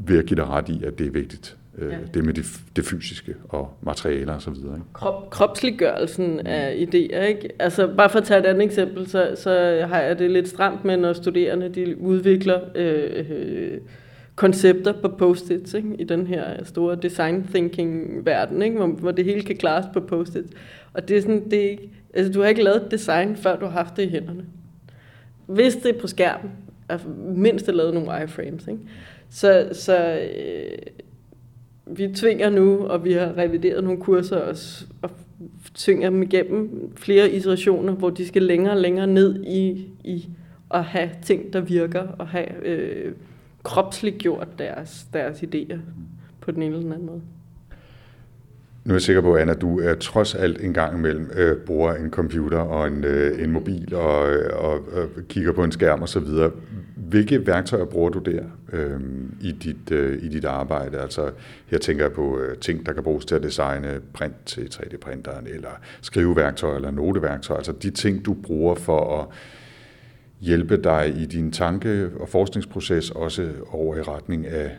vil jeg give dig ret i, at det er vigtigt øh, ja. det med det, det fysiske og materialer osv. Ikke? Krop, kropsliggørelsen af idéer. Ikke? Altså, bare for at tage et andet eksempel, så, så har jeg det lidt stramt med, når studerende de udvikler øh, øh, koncepter på post-its ikke? i den her store design thinking verden, ikke? Hvor, hvor det hele kan klares på post-its. Og det er sådan, det er ikke, altså, du har ikke lavet design, før du har haft det i hænderne. Hvis det er på skærmen, altså mindst er lavet nogle wireframes, ikke? Så, så øh, vi tvinger nu, og vi har revideret nogle kurser og, og tvinger dem igennem flere iterationer, hvor de skal længere og længere ned i, i at have ting, der virker, og have øh, kropsligt gjort deres, deres idéer på den ene eller den anden måde. Nu er jeg sikker på, Anna, du er trods alt en gang imellem øh, bruger en computer og en, øh, en mobil og, øh, og, og kigger på en skærm osv. Hvilke værktøjer bruger du der øh, i, dit, øh, i dit arbejde? Altså her tænker jeg på øh, ting, der kan bruges til at designe print til 3D-printeren, eller skriveværktøjer eller noteværktøjer. Altså de ting, du bruger for at hjælpe dig i din tanke- og forskningsproces, også over i retning af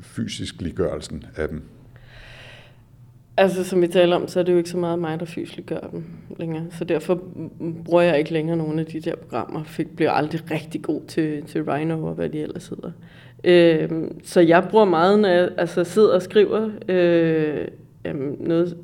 fysisk liggørelsen af dem. Altså, som vi taler om, så er det jo ikke så meget mig, der fysisk gør dem længere. Så derfor bruger jeg ikke længere nogle af de der programmer. Fik, blev aldrig rigtig god til, til Rhino og hvad de ellers hedder. Øh, så jeg bruger meget, når jeg altså, sidder og skriver øh, jamen, noget,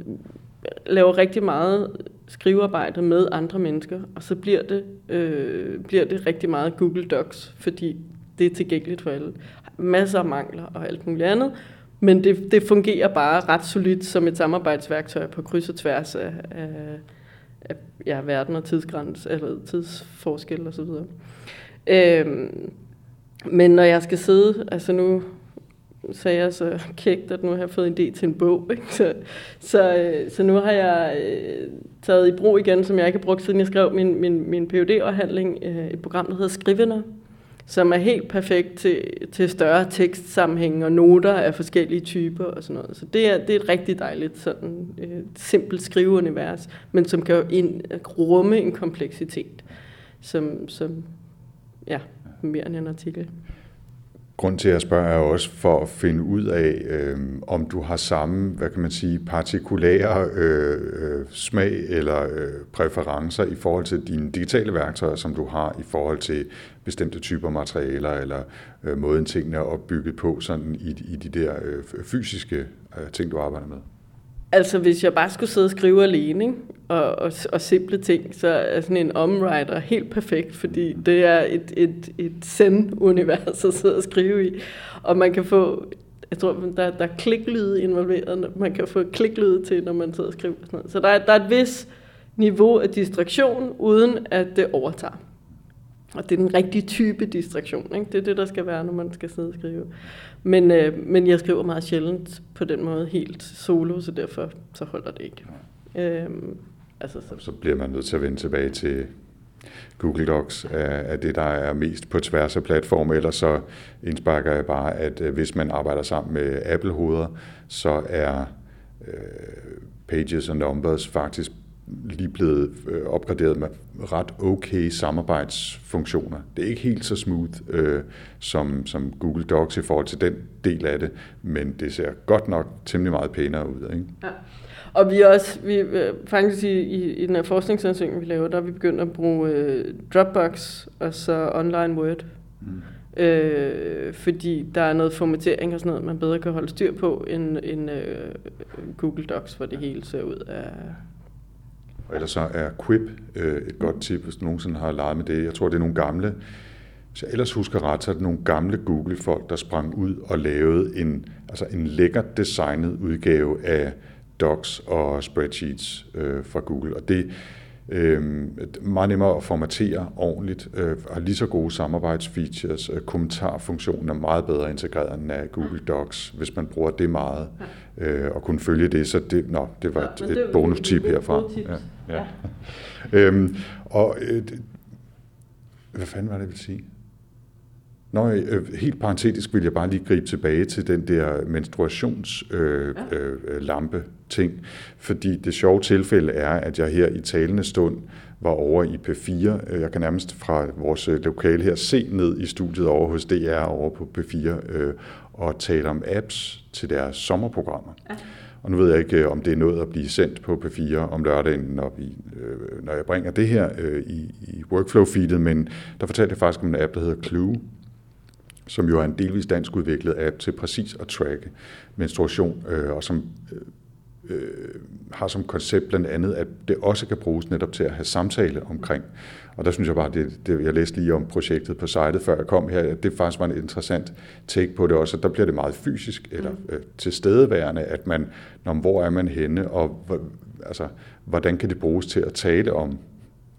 laver rigtig meget skrivearbejde med andre mennesker, og så bliver det, øh, bliver det rigtig meget Google Docs, fordi det er tilgængeligt for alle. Masser af mangler og alt muligt andet, men det, det fungerer bare ret solidt som et samarbejdsværktøj på kryds og tværs af, af, af ja, verden og tidsgræns, eller tidsforskel osv. Øhm, men når jeg skal sidde, altså nu sagde jeg så kægt, at nu har jeg fået en idé til en bog. Ikke? Så, så, øh, så nu har jeg øh, taget i brug igen, som jeg ikke har brugt, siden jeg skrev min, min, min phd afhandling øh, et program, der hedder Skrivende, som er helt perfekt til, til større tekstsammenhæng og noter af forskellige typer og sådan noget. Så det er, det er et rigtig dejligt sådan øh, simpelt skriveunivers, men som kan ind, rumme en kompleksitet, som, som ja, mere end en artikel. Grund til, at jeg spørger, er også for at finde ud af, øh, om du har samme, hvad kan man sige, partikulære øh, øh, smag eller øh, præferencer i forhold til dine digitale værktøjer, som du har i forhold til bestemte typer materialer eller øh, måden tingene er opbygget på sådan i, i de der øh, fysiske øh, ting, du arbejder med. Altså, hvis jeg bare skulle sidde og skrive alene, ikke? Og, og, og simple ting, så er sådan en omwriter helt perfekt, fordi det er et, et, et zen-univers at sidde og skrive i. Og man kan få, jeg tror, der, der er kliklyde involveret, man kan få kliklyde til, når man sidder og skriver. Sådan noget. Så der, der er et vis niveau af distraktion, uden at det overtager. Og det er den rigtige type distraktion. Ikke? Det er det, der skal være, når man skal sidde og skrive. Men, øh, men jeg skriver meget sjældent på den måde helt solo, så derfor så holder det ikke. Øhm, altså, så. så bliver man nødt til at vende tilbage til Google Docs er, er det, der er mest på tværs af platforme, ellers så indsparker jeg bare, at øh, hvis man arbejder sammen med Apple-hoveder, så er øh, Pages og Numbers faktisk lige blevet øh, opgraderet med ret okay samarbejdsfunktioner. Det er ikke helt så smooth øh, som, som Google Docs i forhold til den del af det, men det ser godt nok temmelig meget pænere ud. Ikke? Ja. Og vi også, vi, øh, faktisk i, i, i den her forskningsansøgning, vi laver, der er vi begyndt at bruge øh, Dropbox og så online Word. Mm. Øh, fordi der er noget formatering og sådan noget, man bedre kan holde styr på, end, end øh, Google Docs, hvor det hele ser ud af og ellers så er Quip øh, et godt tip, hvis du nogensinde har leget med det. Jeg tror, det er nogle gamle, hvis jeg ellers husker ret, så er det nogle gamle Google-folk, der sprang ud og lavede en, altså en lækkert designet udgave af docs og spreadsheets øh, fra Google. Og det øh, meget nemmere at formatere ordentligt, øh, har lige så gode samarbejdsfeatures, øh, kommentarfunktionen er meget bedre integreret end af Google Docs, hvis man bruger det meget, øh, og kunne følge det. Så det, nå, det var et, et bonus-tip herfra. Ja. Ja. øhm, og øh, hvad fanden var det, jeg ville sige? Nå, øh, helt parentetisk vil jeg bare lige gribe tilbage til den der menstruationslampe øh, øh, fordi det sjove tilfælde er, at jeg her i talende stund var over i P4. Jeg kan nærmest fra vores øh, lokale her se ned i studiet over hos DR over på P4 øh, og tale om apps til deres sommerprogrammer. Ja. Og nu ved jeg ikke, øh, om det er noget at blive sendt på P4 om lørdagen, når, vi, øh, når jeg bringer det her øh, i, i workflow-feedet, men der fortalte jeg faktisk om en app, der hedder Clue, som jo er en delvis dansk udviklet app til præcis at tracke menstruation, øh, og som øh, øh, har som koncept blandt andet, at det også kan bruges netop til at have samtale omkring. Og der synes jeg bare, det, det jeg læste lige om projektet på sitet, før jeg kom her, at det faktisk var en interessant take på det også. Der bliver det meget fysisk, eller mm. øh, tilstedeværende, at man, når, hvor er man henne, og altså, hvordan kan det bruges til at tale om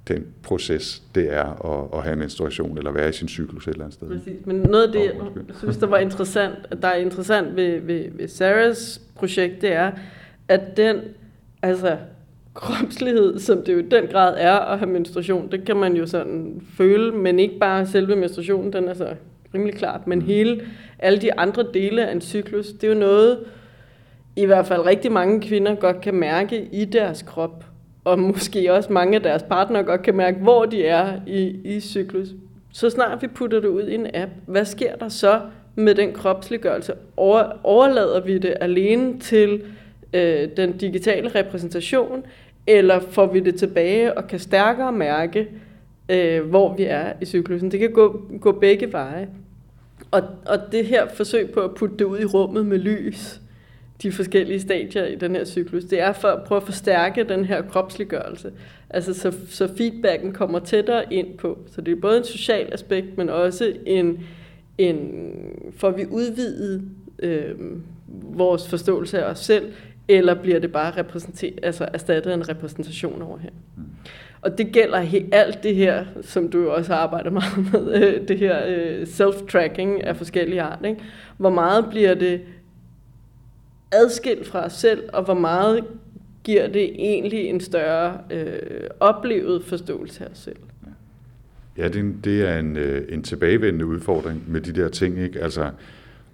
den proces, det er at, at have en menstruation, eller være i sin cyklus et eller andet sted. Præcis. Men noget af det, jeg synes, der var interessant, der er interessant ved, ved, ved Sarahs projekt, det er, at den, altså kropslighed, som det jo i den grad er at have menstruation, det kan man jo sådan føle, men ikke bare selve menstruationen, den er så rimelig klart, men hele, alle de andre dele af en cyklus, det er jo noget, i hvert fald rigtig mange kvinder godt kan mærke i deres krop, og måske også mange af deres partnere godt kan mærke, hvor de er i, i cyklus. Så snart vi putter det ud i en app, hvad sker der så med den kropsliggørelse? Over, overlader vi det alene til øh, den digitale repræsentation, eller får vi det tilbage og kan stærkere mærke, øh, hvor vi er i cyklusen. Det kan gå, gå begge veje. Og, og det her forsøg på at putte det ud i rummet med lys, de forskellige stadier i den her cyklus, det er for at prøve at forstærke den her kropsliggørelse. Altså så, så feedbacken kommer tættere ind på. Så det er både en social aspekt, men også en, en, får vi udvidet øh, vores forståelse af os selv, eller bliver det bare repræsenteret, altså erstattet en repræsentation over her? Mm. Og det gælder he- alt det her, som du også arbejder meget med, øh, det her øh, self-tracking af forskellige art. Ikke? Hvor meget bliver det adskilt fra os selv, og hvor meget giver det egentlig en større øh, oplevet forståelse af os selv? Ja, det, det er en, øh, en tilbagevendende udfordring med de der ting, ikke? Altså,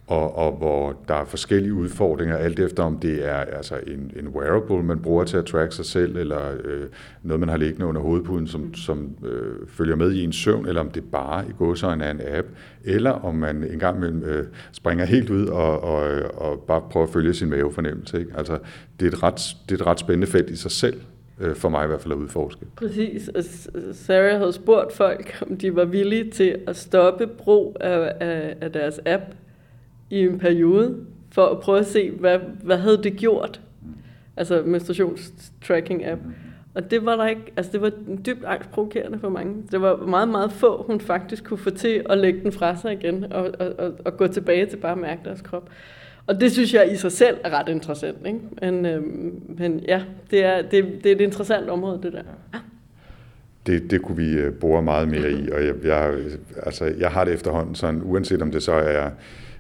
og, og hvor der er forskellige udfordringer, alt efter om det er altså en, en wearable, man bruger til at track sig selv, eller øh, noget, man har liggende under hovedpuden, som, som øh, følger med i en søvn, eller om det bare i gåsøjne er en app, eller om man engang imellem øh, springer helt ud og, og, og bare prøver at følge sin mavefornemmelse. Ikke? Altså, det, er et ret, det er et ret spændende felt i sig selv, øh, for mig i hvert fald at udforske. Præcis, og Sarah havde spurgt folk, om de var villige til at stoppe brug af, af, af deres app i en periode, for at prøve at se, hvad, hvad havde det gjort? Altså menstruationstracking app. Og det var der ikke, altså det var dybt angstprovokerende for mange. Det var meget, meget få, hun faktisk kunne få til at lægge den fra sig igen, og, og, og, og gå tilbage til bare at mærke deres krop. Og det synes jeg i sig selv er ret interessant. Ikke? Men, øhm, men ja, det er, det, det er et interessant område, det der. Ja. Det, det kunne vi øh, bore meget mere i, og jeg, jeg, altså, jeg har det efterhånden sådan, uanset om det så er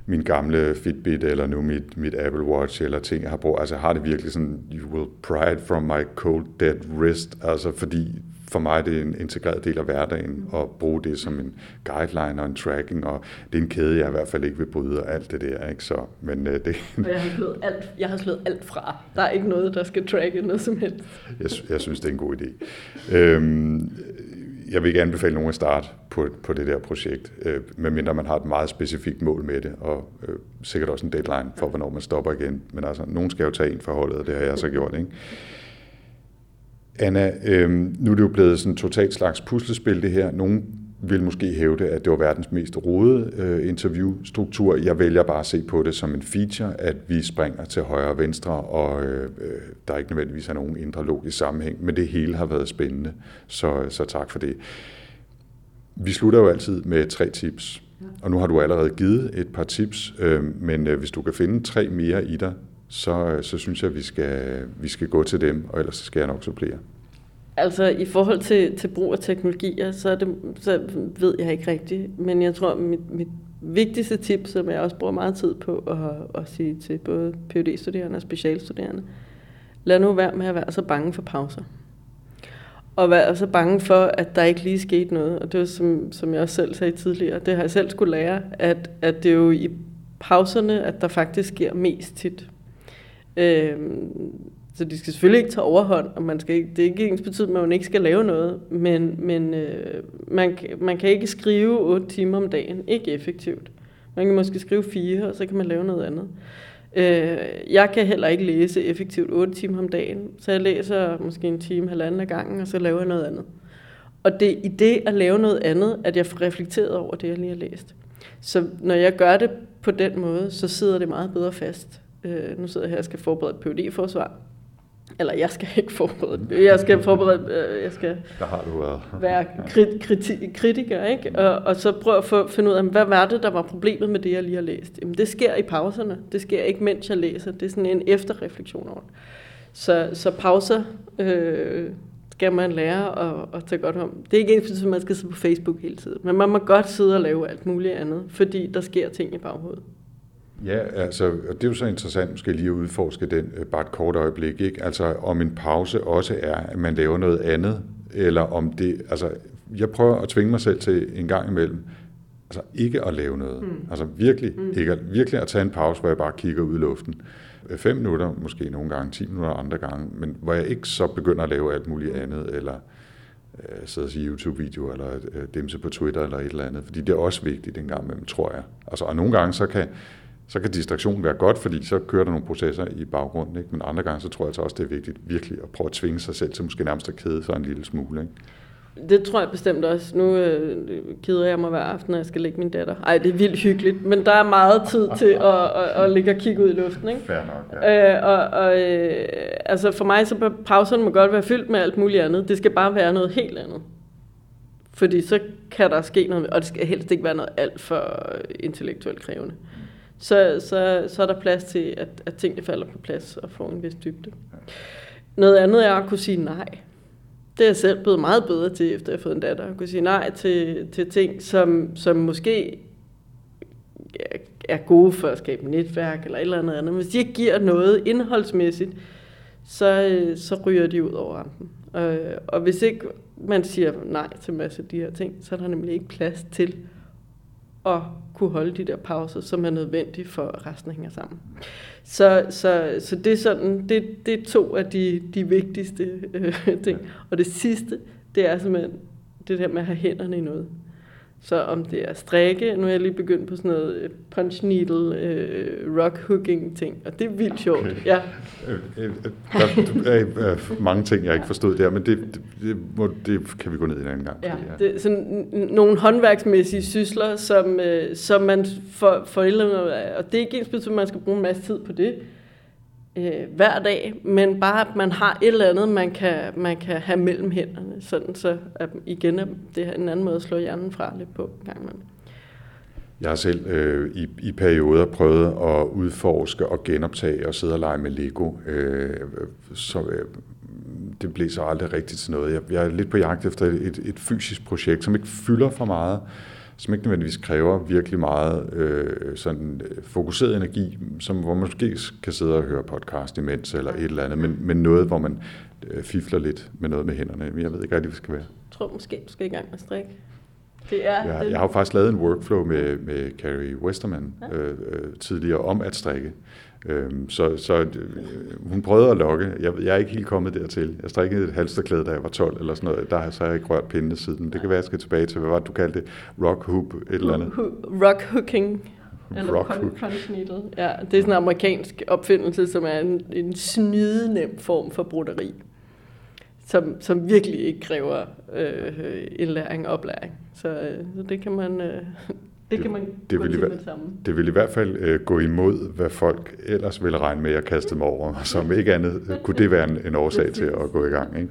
min gamle Fitbit, eller nu mit, mit Apple Watch, eller ting, jeg har brugt. Altså, har det virkelig sådan, you will it from my cold dead wrist, altså fordi for mig det er en integreret del af hverdagen at bruge det som en guideline og en tracking, og det er en kæde, jeg i hvert fald ikke vil bryde, og alt det der, ikke? Så, men, uh, det... og jeg har, slået alt, jeg har slået alt fra. Der er ikke noget, der skal tracke noget som helst. jeg, jeg synes, det er en god idé. Øhm, jeg vil ikke anbefale nogen at starte på, på det der projekt, øh, medmindre man har et meget specifikt mål med det, og øh, sikkert også en deadline for, hvornår man stopper igen. Men altså, nogen skal jo tage en forholdet, og det har jeg så gjort. Ikke? Anna, øh, nu er det jo blevet sådan et totalt slags puslespil det her. Nogen vil måske hævde, at det var verdens mest rodede øh, interviewstruktur. Jeg vælger bare at se på det som en feature, at vi springer til højre og venstre, og øh, øh der er ikke nødvendigvis er nogen indre logisk sammenhæng, men det hele har været spændende, så, så tak for det. Vi slutter jo altid med tre tips, og nu har du allerede givet et par tips, øh, men øh, hvis du kan finde tre mere i dig, så, så synes jeg, at vi skal, vi skal gå til dem, og ellers skal jeg nok supplere. Altså i forhold til, til brug af teknologier, så, er det, så ved jeg ikke rigtigt. Men jeg tror, mit, mit vigtigste tip, som jeg også bruger meget tid på at, at sige til både phd studerende og specialstuderende, lad nu være med at være så bange for pauser. Og være så bange for, at der ikke lige skete noget. Og det var, som, som jeg også selv sagde tidligere, det har jeg selv skulle lære, at, at det er jo i pauserne, at der faktisk sker mest tit. Øhm, så de skal selvfølgelig ikke tage overhånd, og man skal ikke, det er ikke ens betydning, at man ikke skal lave noget, men, men øh, man, man kan ikke skrive 8 timer om dagen, ikke effektivt. Man kan måske skrive 4, og så kan man lave noget andet. Øh, jeg kan heller ikke læse effektivt 8 timer om dagen, så jeg læser måske en time, halvanden af gangen, og så laver jeg noget andet. Og det er i det at lave noget andet, at jeg får reflekteret over det, jeg lige har læst. Så når jeg gør det på den måde, så sidder det meget bedre fast. Øh, nu sidder jeg her og skal forberede et phd forsvar eller jeg skal ikke forberede Jeg skal forberede, øh, jeg skal Der har du været. være krit, kriti, kritiker, ikke? Og, og så prøve at få, finde ud af, hvad var det, der var problemet med det, jeg lige har læst? Jamen, det sker i pauserne. Det sker ikke, mens jeg læser. Det er sådan en efterreflektion over det. Så, så pauser øh, skal man lære at, at tage godt om. Det er ikke ens, at man skal sidde på Facebook hele tiden. Men man må godt sidde og lave alt muligt andet, fordi der sker ting i baghovedet. Ja, altså, det er jo så interessant måske lige at udforske den øh, bare et kort øjeblik, ikke? Altså, om en pause også er, at man laver noget andet, eller om det, altså, jeg prøver at tvinge mig selv til en gang imellem, altså ikke at lave noget. Mm. Altså virkelig, mm. ikke at, virkelig at tage en pause, hvor jeg bare kigger ud i luften. Øh, fem minutter, måske nogle gange, ti minutter andre gange, men hvor jeg ikke så begynder at lave alt muligt andet, eller øh, sidde og sige YouTube-video, eller øh, dimse på Twitter, eller et eller andet, fordi det er også vigtigt en gang imellem, tror jeg. Altså, og nogle gange så kan, så kan distraktion være godt, fordi så kører der nogle processer i baggrunden. Ikke? Men andre gange, så tror jeg altså også, det er vigtigt virkelig at prøve at tvinge sig selv til måske nærmest at kede sig en lille smule. Ikke? Det tror jeg bestemt også. Nu øh, keder jeg mig hver aften, når jeg skal lægge min datter. Ej, det er vildt hyggeligt, men der er meget tid til at, at, at ligge og kigge ud i luften. Ikke? Fair nok, ja. øh, og, og, øh, altså for mig, så pauserne må godt være fyldt med alt muligt andet. Det skal bare være noget helt andet. Fordi så kan der ske noget, og det skal helst ikke være noget alt for intellektuelt krævende. Så, så, så er der plads til, at, at tingene falder på plads og får en vis dybde. Noget andet er at kunne sige nej. Det er jeg selv blevet meget bedre til, efter jeg har fået en datter. At kunne sige nej til, til ting, som, som måske er gode for at skabe netværk eller et eller andet andet. Hvis de ikke giver noget indholdsmæssigt, så, så ryger de ud over rampen. Og, og hvis ikke man siger nej til en masse af de her ting, så er der nemlig ikke plads til at kunne holde de der pauser, som er nødvendige for, at resten hænger sammen. Så, så, så det er sådan, det, det er to af de, de vigtigste øh, ting. Og det sidste, det er simpelthen det der med at have hænderne i noget. Så om det er strikke, nu er jeg lige begyndt på sådan noget øh, punch needle, øh, rock hooking ting, og det er vildt sjovt. Okay. Ja. Øh, øh, der er mange ting, jeg ikke forstod der, men det, det, det, må, det kan vi gå ned i en anden gang. Ja, det er sådan nogle håndværksmæssige sysler, som, øh, som man for forældrene, og det er ikke ens betydning, at man skal bruge en masse tid på det, øh, hver dag, men bare at man har et eller andet, man kan, man kan have mellem hænderne, sådan så at igen det er en anden måde at slå hjernen fra lidt på gang med. Jeg har selv øh, i, i perioder prøvet at udforske og genoptage og sidde og lege med Lego. Øh, så øh, det blev så aldrig rigtigt til noget. Jeg, jeg er lidt på jagt efter et, et fysisk projekt, som ikke fylder for meget, som ikke nødvendigvis kræver virkelig meget øh, sådan øh, fokuseret energi, som, hvor man måske kan sidde og høre podcast imens eller et eller andet, men, men noget, hvor man øh, fifler lidt med noget med hænderne. Jeg ved ikke rigtig, hvad det skal være. Jeg tror måske, du skal i gang med strik. Det er ja, jeg har jo faktisk lavet en workflow med, med Carrie Westerman ja. øh, øh, tidligere om at strikke. Øhm, så så øh, hun prøvede at lokke. Jeg, jeg er ikke helt kommet dertil. Jeg strikkede et halsterklæde, da jeg var 12 eller sådan noget. Der har så jeg ikke rørt pindene siden. Det kan være, jeg skal tilbage til, hvad var det, du kaldte det? Rock hoop, et eller andet. Rock hooking. Eller Rock hook. punch needle. Ja, det er sådan en amerikansk opfindelse, som er en, en snydenem form for broderi. Som, som virkelig ikke kræver øh, indlæring og oplæring. Så, øh, så det kan man, øh, det kan man det, vil, i, med det vil i hvert fald øh, gå imod, hvad folk ellers ville regne med, at kaste mig over. Som ikke andet kunne det være en, en årsag til at gå i gang. Ikke?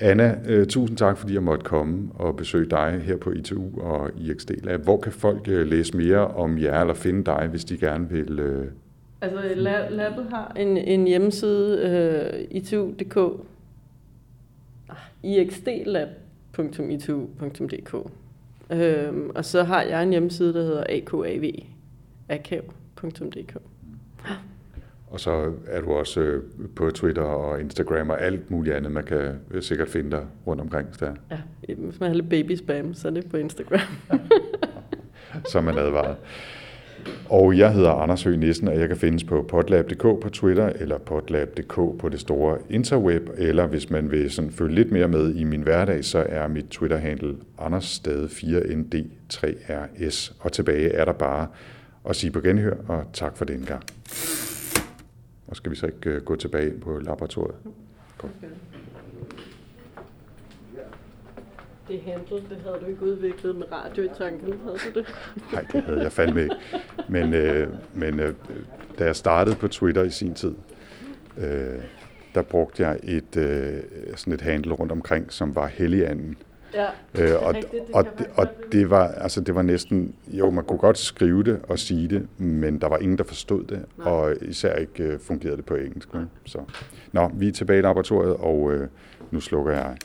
Anna, øh, tusind tak, fordi jeg måtte komme og besøge dig her på ITU og IXD Lab. Hvor kan folk øh, læse mere om jer eller finde dig, hvis de gerne vil... Øh... Altså, Labet har en, en hjemmeside, øh, itu.dk, ah, ixdlab.itu.dk. Øhm, og så har jeg en hjemmeside, der hedder akav, akav.dk. Og så er du også øh, på Twitter og Instagram og alt muligt andet, man kan øh, sikkert finde dig rundt omkring. Der. Ja, hvis man har lidt baby spam, så er det på Instagram. så er man advaret. Og jeg hedder Anders Høgh Nissen, og jeg kan findes på potlab.dk på Twitter, eller potlab.dk på det store interweb, eller hvis man vil sådan følge lidt mere med i min hverdag, så er mit Twitter-handle andersstad4nd3rs. Og tilbage er der bare at sige på genhør, og tak for den gang. Og skal vi så ikke øh, gå tilbage på laboratoriet? Kom. Okay. Det handle, det havde du ikke udviklet med radio i tanken, havde du det? Nej, det havde jeg fandme ikke. Men, øh, men øh, da jeg startede på Twitter i sin tid, øh, der brugte jeg et, øh, sådan et handle rundt omkring, som var Helliganden. Ja, øh, og, det og, det, og det var altså det var næsten jo man kunne godt skrive det og sige det, men der var ingen der forstod det, Nej. og især ikke øh, fungerede det på engelsk. Så, nå, vi er tilbage i laboratoriet, og øh, nu slukker jeg